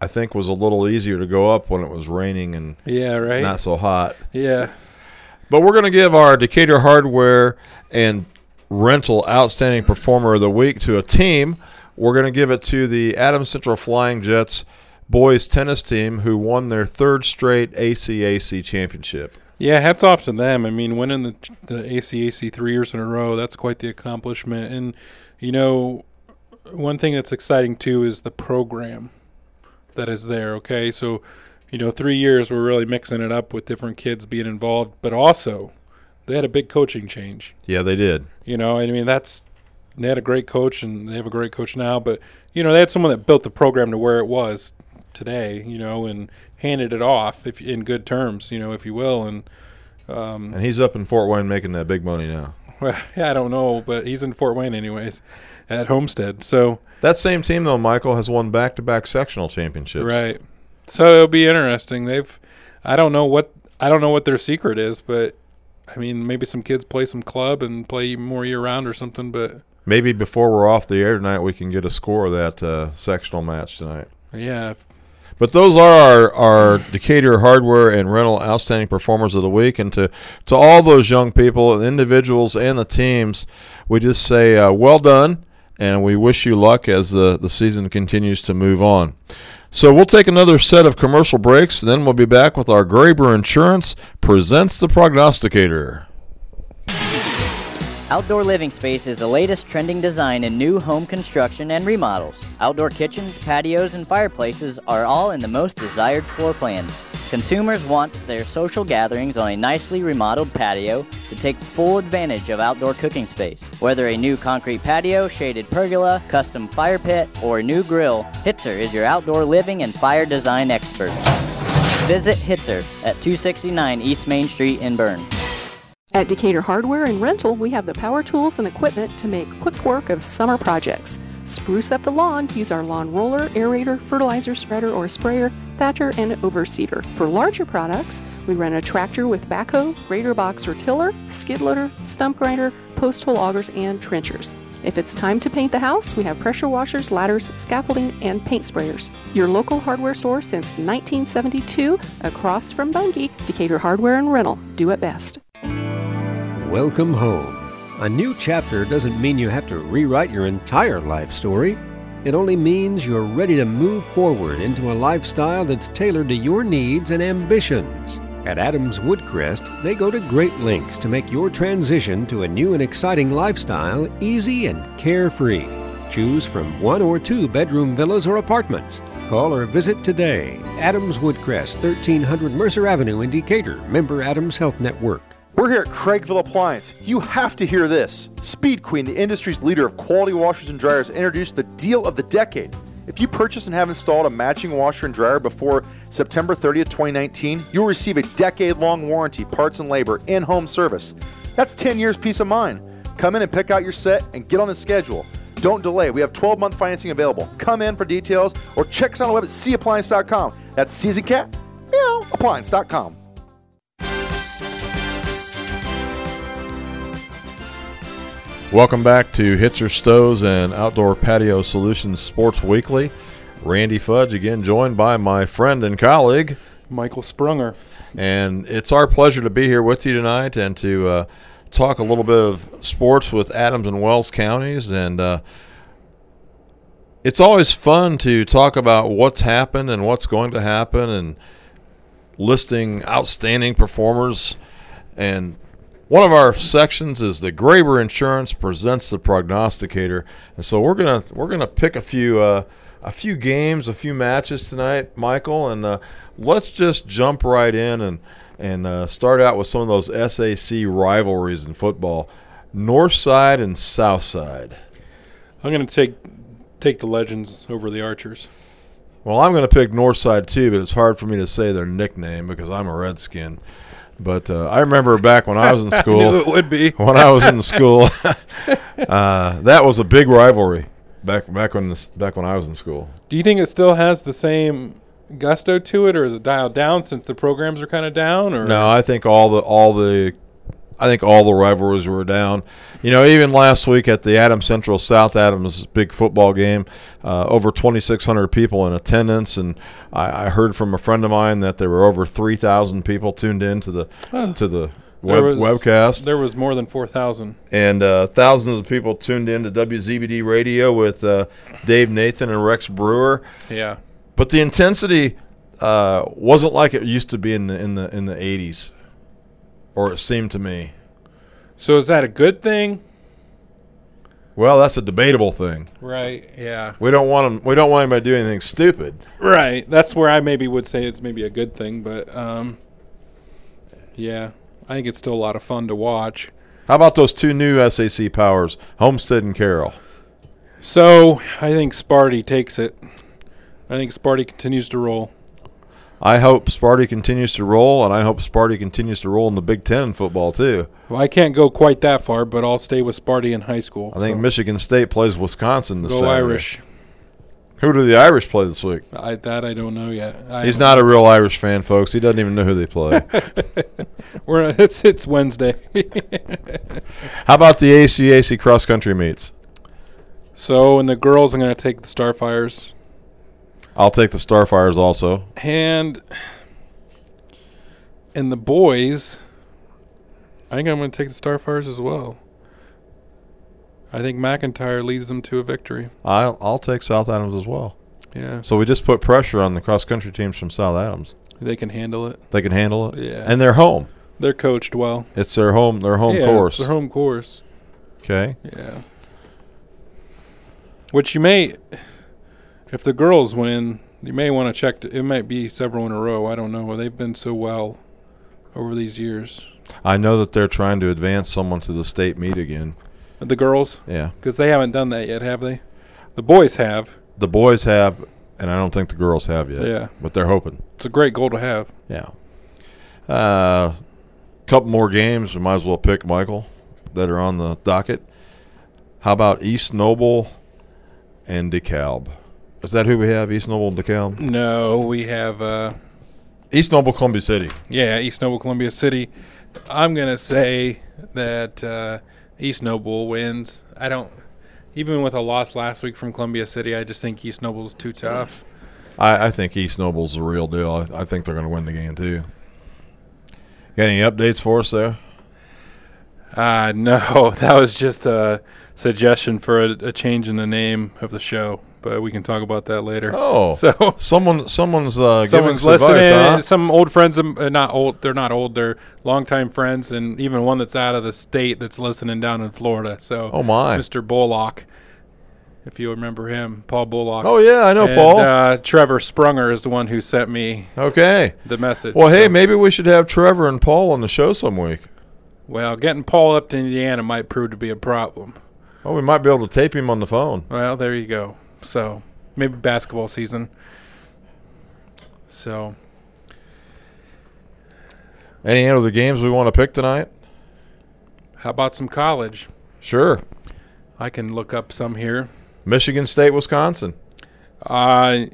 I think, was a little easier to go up when it was raining and Yeah, right? not so hot. Yeah. But we're going to give our Decatur Hardware and Rental Outstanding Performer of the Week to a team. We're going to give it to the Adams Central Flying Jets boys tennis team who won their third straight ACAC championship. Yeah, hats off to them. I mean, winning the the ACAC three years in a row, that's quite the accomplishment. And you know, one thing that's exciting too is the program that is there. Okay, so you know, three years we're really mixing it up with different kids being involved, but also they had a big coaching change. Yeah, they did. You know, I mean that's they had a great coach and they have a great coach now, but you know they had someone that built the program to where it was today. You know, and handed it off if in good terms. You know, if you will, and um, And he's up in Fort Wayne making that big money now. Well, (laughs) yeah, I don't know, but he's in Fort Wayne anyways, at Homestead. So That same team, though, Michael, has won back to back sectional championships. right, so it'll be interesting. They've, I don't know what I don't know what their secret is, but I mean maybe some kids play some club and play more year round or something. But Maybe before we're off the air tonight, we can get a score of that uh, sectional match tonight. yeah, But those are our, our Decatur hardware and rental outstanding performers of the week. And to, to all those young people, the individuals, and the teams, we just say uh, well done, and we wish you luck as the, the season continues to move on. So we'll take another set of commercial breaks, then we'll be back with our Graber Insurance presents the prognosticator. Outdoor Living Space is the latest trending design in new home construction and remodels. Outdoor kitchens, patios, and fireplaces are all in the most desired floor plans. Consumers want their social gatherings on a nicely remodeled patio to take full advantage of outdoor cooking space. Whether a new concrete patio, shaded pergola, custom fire pit, or new grill, Hitzer is your outdoor living and fire design expert. Visit Hitzer at 269 East Main Street in Berne. At Decatur Hardware and Rental, we have the power tools and equipment to make quick work of summer projects. Spruce up the lawn, use our lawn roller, aerator, fertilizer spreader or sprayer, thatcher, and overseeder. For larger products, we rent a tractor with backhoe, grader box or tiller, skid loader, stump grinder, post hole augers and trenchers. If it's time to paint the house, we have pressure washers, ladders, scaffolding, and paint sprayers. Your local hardware store since 1972, across from Bunge, Decatur Hardware and Rental. Do it best. Welcome home. A new chapter doesn't mean you have to rewrite your entire life story. It only means you're ready to move forward into a lifestyle that's tailored to your needs and ambitions. At Adams Woodcrest, they go to great lengths to make your transition to a new and exciting lifestyle easy and carefree. Choose from one or two bedroom villas or apartments. Call or visit today. Adams Woodcrest, 1300 Mercer Avenue in Decatur, member Adams Health Network. We're here at Craigville Appliance. You have to hear this. Speed Queen, the industry's leader of quality washers and dryers, introduced the deal of the decade. If you purchase and have installed a matching washer and dryer before September 30th, 2019, you'll receive a decade long warranty, parts and labor, in home service. That's 10 years peace of mind. Come in and pick out your set and get on a schedule. Don't delay. We have 12 month financing available. Come in for details or check us on the web at cappliance.com. That's season cat, meow, appliance.com. Welcome back to Hitzer Stoves and Outdoor Patio Solutions Sports Weekly. Randy Fudge again, joined by my friend and colleague Michael Sprunger. And it's our pleasure to be here with you tonight and to uh, talk a little bit of sports with Adams and Wells counties. And uh, it's always fun to talk about what's happened and what's going to happen and listing outstanding performers. And one of our sections is the Graber Insurance presents the prognosticator, and so we're gonna we're gonna pick a few uh, a few games, a few matches tonight, Michael, and uh, let's just jump right in and and uh, start out with some of those SAC rivalries in football, North Side and South Side. I'm gonna take take the Legends over the Archers. Well, I'm going to pick North Side too, but it's hard for me to say their nickname because I'm a Redskin. But uh, I remember back when I was in (laughs) school. It would be. (laughs) when I was in school, (laughs) uh, that was a big rivalry back back when this, back when I was in school. Do you think it still has the same gusto to it, or is it dialed down since the programs are kind of down? Or No, I think all the all the I think all the rivalries were down. You know, even last week at the Adams Central South Adams big football game, uh, over 2,600 people in attendance, and I, I, heard from a friend of mine that there were over 3,000 people tuned in to the Oh. to the web, was, webcast. There was more than four thousand. and uh, thousands of people tuned in to WZBD radio with uh, Dave Nathan and Rex Brewer. Yeah. But the intensity uh, wasn't like it used to be in the in the in the 80s, or it seemed to me. So is that a good thing? Well, that's a debatable thing. Right. Yeah. We don't want 'em- We don't want anybody to do anything stupid. Right. That's where I maybe would say it's maybe a good thing, but um, yeah, I think it's still a lot of fun to watch. How about those two new SAC powers, Homestead and Carroll? So I think Sparty takes it. I think Sparty continues to roll. I hope Sparty continues to roll, and I hope Sparty continues to roll in the Big Ten in football too. Well, I can't go quite that far, but I'll stay with Sparty in high school. I think so. Michigan State plays Wisconsin this Go Saturday. Irish. Who do the Irish play this week? I, that I don't know yet. I He's not a real Irish fan, folks. He doesn't even know who they play. (laughs) We're it's it's Wednesday. (laughs) How about the ACAC cross country meets? so in the girls, I'm going to take the Starfires, I'll take the Starfires also. and and the boys, I think I'm going to take the Starfires as well. I think McIntyre leads them to a victory. I'll I'll take South Adams as well. Yeah. So we just put pressure on the cross country teams from South Adams. They can handle it. They can handle it. Yeah. And they're home. They're coached well. It's their home their home yeah, course. It's their home course. Okay. Yeah. Which you may, if the girls win, you may want to check. To, it might be several in a row. I don't know. They've been so well over these years. I know that they're trying to advance someone to the state meet again. The girls, Yeah. because they haven't done that yet, have they? The boys have. The boys have and I don't think the girls have yet. Yeah. But they're hoping. It's a great goal to have. Yeah. Uh couple more games we might as well pick Michael that are on the docket. How about East Noble and DeKalb? Is that who we have? East Noble and DeKalb? No, we have. Uh, East Noble, Columbia City. Yeah, East Noble, Columbia City. I'm gonna say that uh, East Noble wins. I don't. Even with a loss last week from Columbia City, I just think East Noble's too tough. I, I think East Noble's the real deal. I, I think they're going to win the game too. Got any updates for us there? Uh, (laughs) no, that was just a suggestion for a, a change in the name of the show, but we can talk about that later. Oh, (laughs) so someone someone's uh, someone's listening. advice, huh? Some old friends, um, uh, not old. They're not old. They're longtime friends, and even one that's out of the state that's listening down in Florida. So, Oh, my. Mr. Bullock, if you remember him, Paul Bullock. Oh, yeah, I know And, Paul. Uh, Trevor Sprunger is the one who sent me Okay. the message. Well, hey, So- maybe we should have Trevor and Paul on the show some week. Well, getting Paul up to Indiana might prove to be a problem. Oh, we might be able to tape him on the phone. Well, there you go. So maybe basketball season. So Any other games we want to pick tonight? how about some college? Sure. I can look up some here. Michigan State, Wisconsin. Uh,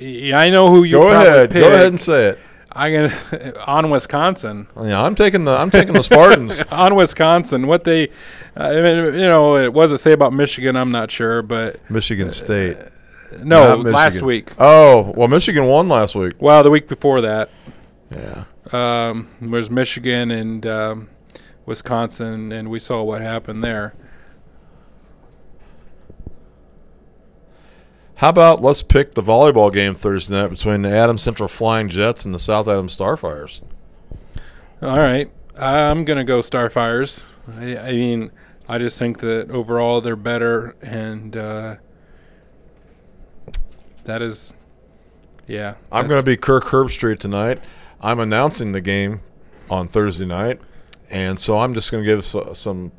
y- I know who you Go ahead. Pick. Go ahead and say it. I'm gonna (laughs) on Wisconsin. Yeah, I'm taking the I'm taking the Spartans. (laughs) on Wisconsin. What they, uh, I mean, you know, what does it say about Michigan? I'm not sure, but Michigan State. no, Not last week. Oh, well, Michigan won last week. Well, the week before that. Yeah. Um, was Michigan and um, Wisconsin, and we saw what happened there. How about let's pick the volleyball game Thursday night between the Adams Central Flying Jets and the South Adams Starfires? All right, I'm gonna go Starfires. I, I mean, I just think that overall they're better, and uh, that is, yeah. I'm going to be Kirk Herbstreit tonight. I'm announcing the game on Thursday night, and so I'm just going to give so, some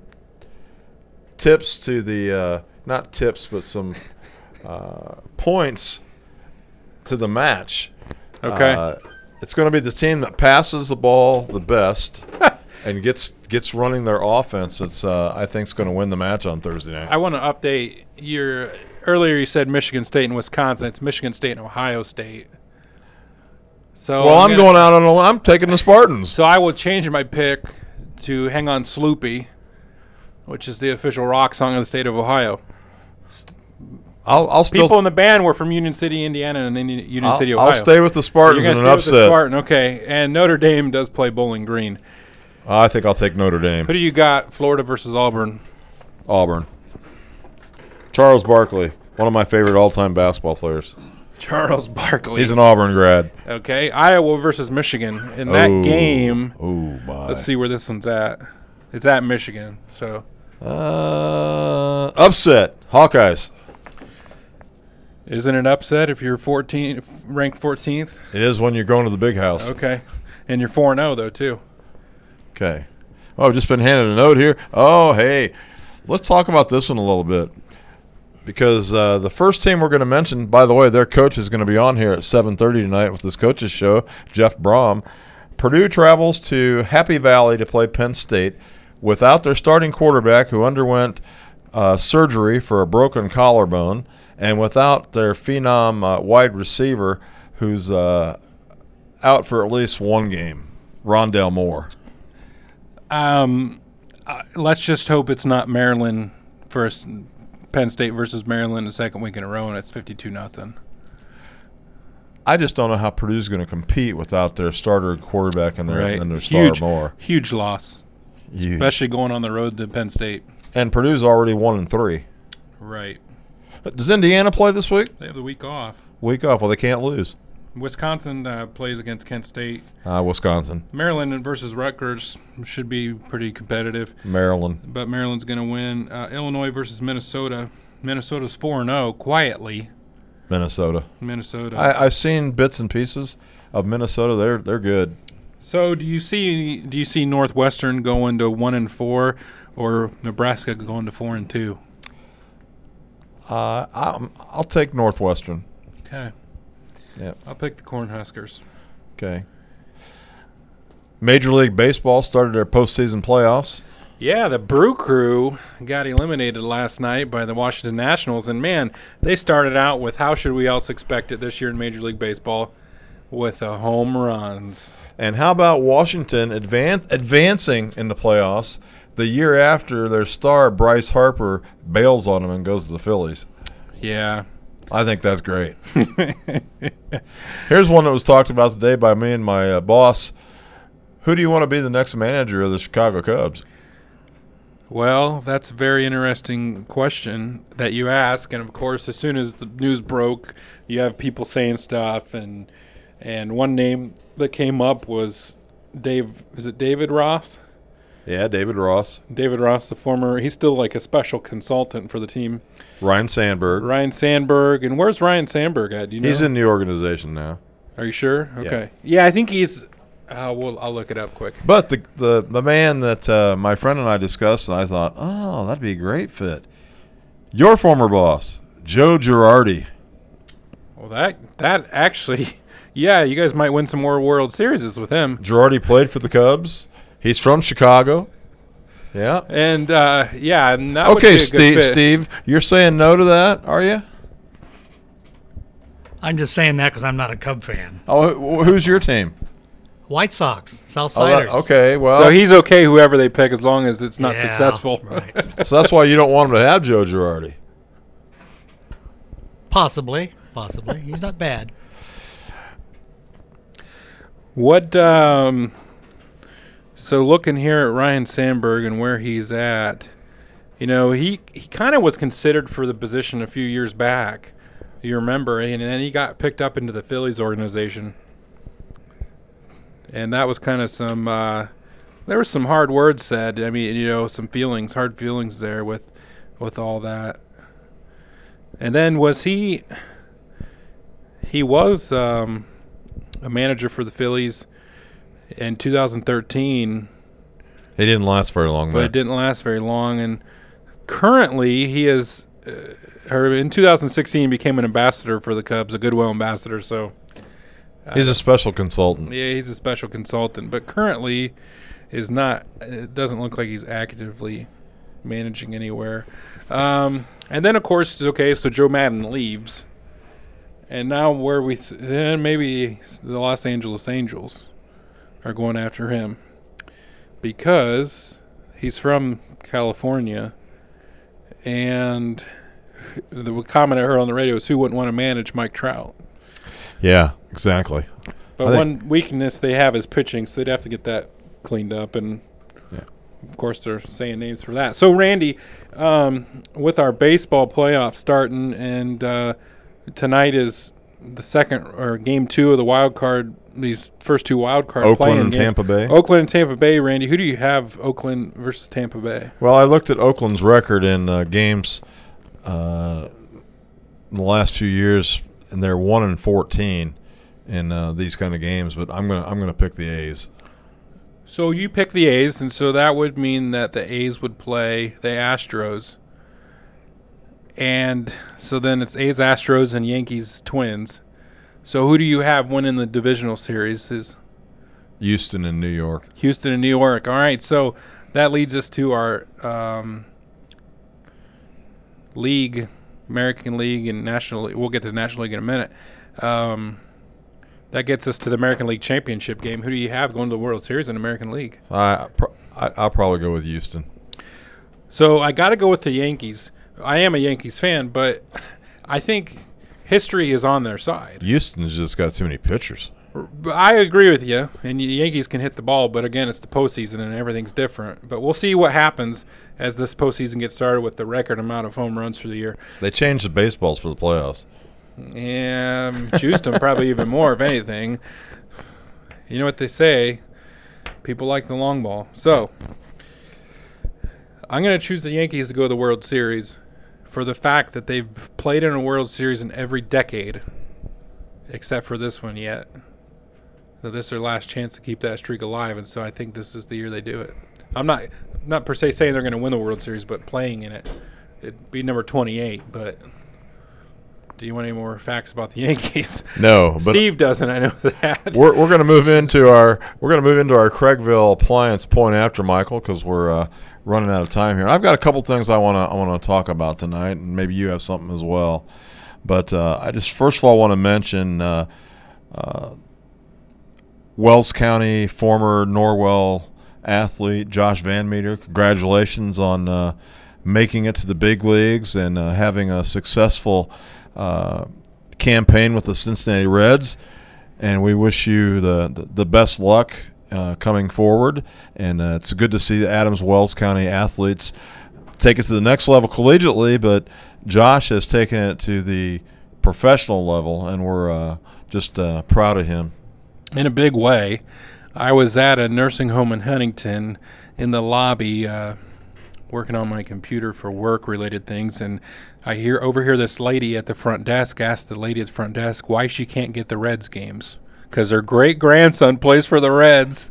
tips to the uh, not tips, but some uh, points to the match. Okay. Uh, it's going to be the team that passes the ball the best (laughs) and gets gets running their offense. It's uh, I think is going to win the match on Thursday night. I want to update your earlier. You said Michigan State and Wisconsin. It's Michigan State and Ohio State. So well, I'm, gonna- going out on a I'm taking the Spartans. So I will change my pick to "Hang On Sloopy," which is the official rock song of the state of Ohio. I'll I'll still People in the band were from Union City, Indiana, and Union I'll- City, Ohio. I'll stay with the Spartans You're in an stay with the upset. Spartan, okay. And Notre Dame does play Bowling Green. I think I'll take Notre Dame. Who do you got? Florida versus Auburn. Auburn. Charles Barkley, one of my favorite all-time basketball players. Charles Barkley. He's an Auburn grad. Okay, Iowa versus Michigan. In that Oh. game, oh my. let's see where this one's at. It's at Michigan. So Uh, upset. Hawkeyes. Isn't it upset if you're 14 ranked 14th? It is when you're going to the big house. Okay, and you're 4 0 though too. Okay. Oh, I've just been handed a note here. Oh, hey, let's talk about this one a little bit because uh, the first team we're going to mention, by the way, their coach is going to be on here at 7:30 tonight with this coaches show, Jeff Brom. Purdue travels to Happy Valley to play Penn State without their starting quarterback, who underwent uh, surgery for a broken collarbone, and without their phenom uh, wide receiver, who's uh, out for at least one game, Rondale Moore. Um, uh, let's just hope it's not Maryland first. Penn State versus Maryland the second week in a row, and it's 52 nothing. I just don't know how Purdue's going to compete without their starter quarterback and their Right, and their star huge, more. huge loss, You- especially going on the road to Penn State. and Purdue's already one and three. Right, Does Indiana play this week? they have the week off. Week off. Well, they can't lose. Wisconsin uh, plays against Kent State. Uh, Wisconsin, Maryland versus Rutgers should be pretty competitive, Maryland. but Maryland's going to win. Uh, Illinois versus Minnesota. Minnesota's 4 0 quietly. Minnesota. Minnesota. I, I've seen bits and pieces of Minnesota. They're they're good. So do you see do you see Northwestern going to 1 and 4 or Nebraska going to 4 and 2? Uh, I'm, I'll take Northwestern. Okay. Yeah. I'll pick the Cornhuskers. Okay. Major League Baseball started their postseason playoffs. Yeah, the Brew Crew got eliminated last night by the Washington Nationals, and man, they started out with how should we else expect it this year in Major League Baseball with the home runs. And how about Washington advan- advancing in the playoffs? The year after their star Bryce Harper bails on him and goes to the Phillies. Yeah. I think that's great. (laughs) Here's one that was talked about today by me and my uh, boss. Who do you want to be the next manager of the Chicago Cubs? Well, that's a very interesting question that you ask, and of course, as soon as the news broke, you have people saying stuff, and and one name that came up was Dave. Is it David Ross? Yeah, David Ross. David Ross, the former, he's still like a special consultant for the team. Ryne Sandberg. Ryne Sandberg, and where's Ryne Sandberg at? Do you know? He's in the organization now. Are you sure? Okay. Yeah, I think he's. Uh, well, I'll look it up quick. But the the, the man that uh, my friend and I discussed, and I thought, oh, that'd be a great fit. Your former boss, Joe Girardi. Well, that that actually, (laughs) yeah, you guys might win some more World Series with him. Girardi played for the Cubs. He's from Chicago. Yeah. And uh, yeah, and that would be Okay, a good Steve. fit. Steve, you're saying no to that, are you? I'm just saying that because I'm not a Cub fan. Oh, who's your team? White Sox, South Oh, that- Siders. okay, well, so he's okay whoever they pick as long as it's not Yeah, successful. right. (laughs) so that's why you don't want him to have Joe Girardi. Possibly, possibly. He's not bad. What? Um, so looking here at Ryne Sandberg and where he's at, you know, he he kind of was considered for the position a few years back. You remember, and then he got picked up into the Phillies organization, and that was kind of some. Uh, there were some hard words said. I mean, you know, some feelings, hard feelings there with with all that. And then was he? He was um, a manager for the Phillies in 2013, He didn't last very long. but it didn't last very long. And currently, he is, uh, or in 2016, became an ambassador for the Cubs, a Goodwill ambassador. So He's a special consultant. yeah, he's a special consultant, but currently is not. It doesn't look like he's actively managing anywhere. Um, and then, of course, okay, so Joe Maddon leaves, and now where we th- then maybe the Los Angeles Angels are going after him because he's from California, and the comment I heard on the radio is who wouldn't want to manage Mike Trout. Yeah, exactly. But I one weakness they have is pitching, so they'd have to get that cleaned up. And yeah. of course, they're saying names for that. So, Randy, um, with our baseball playoff starting, and uh, tonight is the second or game two of the wild card. These first two wild card Oakland and games. Tampa Bay. Oakland and Tampa Bay. Randy, who do you have? Oakland versus Tampa Bay. Well, I looked at Oakland's record in uh, games uh, in the last few years, and they're one and fourteen in uh, these kind of games. But I'm gonna I'm gonna pick the A's. So you pick the A's, and so that would mean that the A's would play the Astros. And so then it's A's, Astros, and Yankees, Twins. So who do you have winning the divisional series? Is Houston and New York. Houston and New York. All right, so that leads us to our um, league, American League, and National League. We'll get to the National League in a minute. Um, that gets us to the American League Championship game. Who do you have going to the World Series in American League? I, I I'll probably go with Houston. So I got to go with the Yankees. I am a Yankees fan, but (laughs) I think history is on their side. Houston's just got too many pitchers. I agree with you, and the Yankees can hit the ball, but again, it's the postseason and everything's different. But we'll see what happens as this postseason gets started with the record amount of home runs for the year. They changed the baseballs for the playoffs. Yeah, juiced them probably (laughs) even more, if anything. You know what they say? People like the long ball. So I'm going to choose the Yankees to go to the World Series for the fact that they've played in a World Series in every decade, except for this one yet. So this is their last chance to keep that streak alive, and so I think this is the year they do it. I'm not not per se saying they're going to win the World Series, but playing in it, it'd be number 28. But do you want any more facts about the (laughs) Yankees? No, but Steve doesn't. I know that. We're, we're going to move (laughs) into our we're going to move into our Craigville appliance point after Michael because we're uh, running out of time here. I've got a couple things I want to I want to talk about tonight, and maybe you have something as well. But uh, I just first of all want to mention uh, uh, Wells County former Norwell athlete Josh VanMeter. Congratulations on uh, making it to the big leagues and uh, having a successful uh, campaign with the Cincinnati Reds. And we wish you the the, the best luck uh, coming forward. And uh, it's good to see the Adams Wells County athletes take it to the next level collegiately. But Josh has taken it to the professional level, and we're uh, just uh, proud of him. In a big way. I was at a nursing home in Huntington in the lobby uh, working on my computer for work related things and I hear overhear this lady at the front desk ask the lady at the front desk why she can't get the Reds games cuz her great grandson plays for the Reds.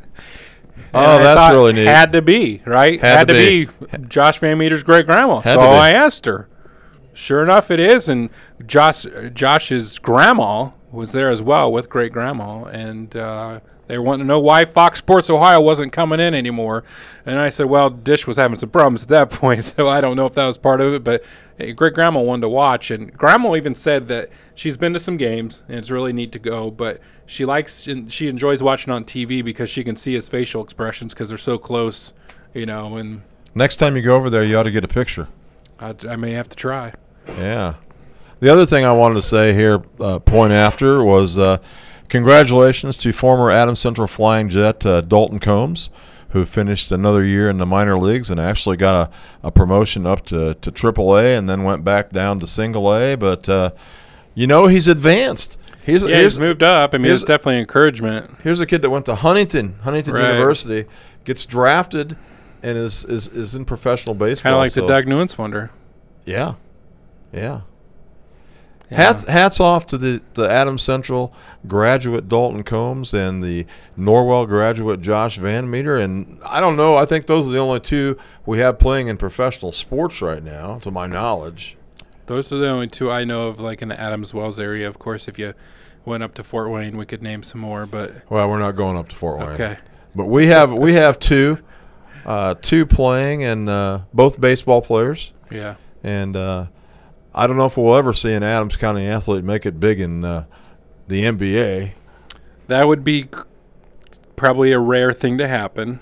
Oh, that's really neat. Had to be, right? Had to to be. be, Josh VanMeter's great grandma. So. I asked her. Sure enough it is and Josh Josh's grandma was there as well with great grandma and uh they were wanting to know why Fox Sports Ohio wasn't coming in anymore. And I said, well, Dish was having some problems at that (laughs) point, so I don't know if that was part of it. But great grandma wanted to watch. And grandma even said that she's been to some games and it's really neat to go, but she likes, and she enjoys watching on TV because she can see his facial expressions because they're so close, you know. And Next time you go over there, you ought to get a picture. I, I may have to try. Yeah. The other thing I wanted to say here, uh, point after, was uh, congratulations to former Adams Central Flying Jet uh, Dalton Combs, who finished another year in the minor leagues and actually got a, a promotion up to, to AAA and then went back down to Single A. But, uh, you know, he's advanced. He's, Yeah, he's moved up. I mean, it's definitely encouragement. Here's a kid that went to Huntington, Huntington Right. University, gets drafted, and is, is, is in professional baseball. Kind of like so- the Doug Nuance wonder. yeah, yeah. Yeah. Hats hats off to the the Adams Central graduate Dalton Combs and the Norwell graduate Josh VanMeter, and I don't know. I think those are the only two we have playing in professional sports right now, to my knowledge. Those are the only two I know of, like in the Adams Wells area. Of course, if you went up to Fort Wayne, we could name some more. But Well, we're not going up to Fort Wayne. Okay. but we have we have two, uh, two playing, and uh, both baseball players. Yeah. and uh, I don't know if we'll ever see an Adams County athlete make it big in uh, the NBA. that would be probably a rare thing to happen.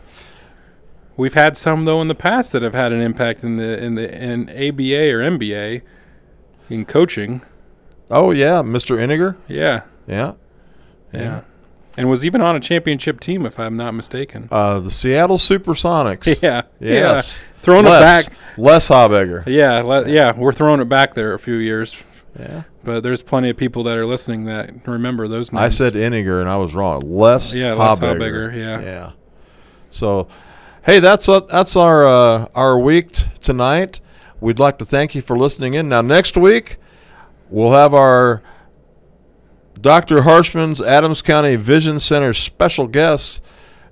We've had some though in the past that have had an impact in the in the in ABA or MBA in coaching. Oh yeah, Mr. Iniger. Yeah. Yeah. Yeah. And was even on a championship team, if I'm not mistaken. Uh, the Seattle Supersonics. (laughs) Yeah, Yes. yeah. Throwing Les, it back. Les Habegger. Yeah, le- yeah, we're throwing it back there a few years. Yeah. But there's plenty of people that are listening that remember those names. I said Iniger and I was wrong. Les Yeah, Les Habegger. Habegger, yeah. Yeah. So, hey, that's uh, that's our uh, our week t- tonight. We'd like to thank you for listening in. Now next week we'll have our Dr. Harshman's Adams County Vision Center special guests,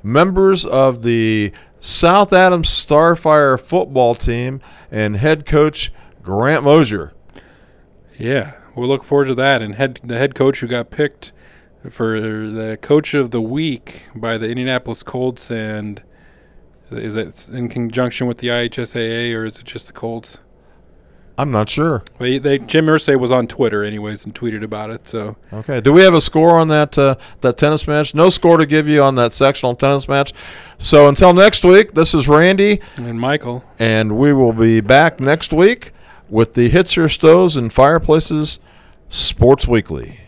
members of the South Adams Starfire football team, and head coach Grant Mosier. Yeah, we'll look forward to that. And head the head coach who got picked for the coach of the week by the Indianapolis Colts, and is it in conjunction with the IHSAA or is it just the Colts? I'm not sure. Well, they Jim Irsay was on Twitter anyways and tweeted about it. So Okay. Do we have a score on that uh, that tennis match? No score to give you on that sectional tennis match. So until next week, this is Randy and Michael. and we will be back next week with the Hitzer Stoves and Fireplaces Sports Weekly.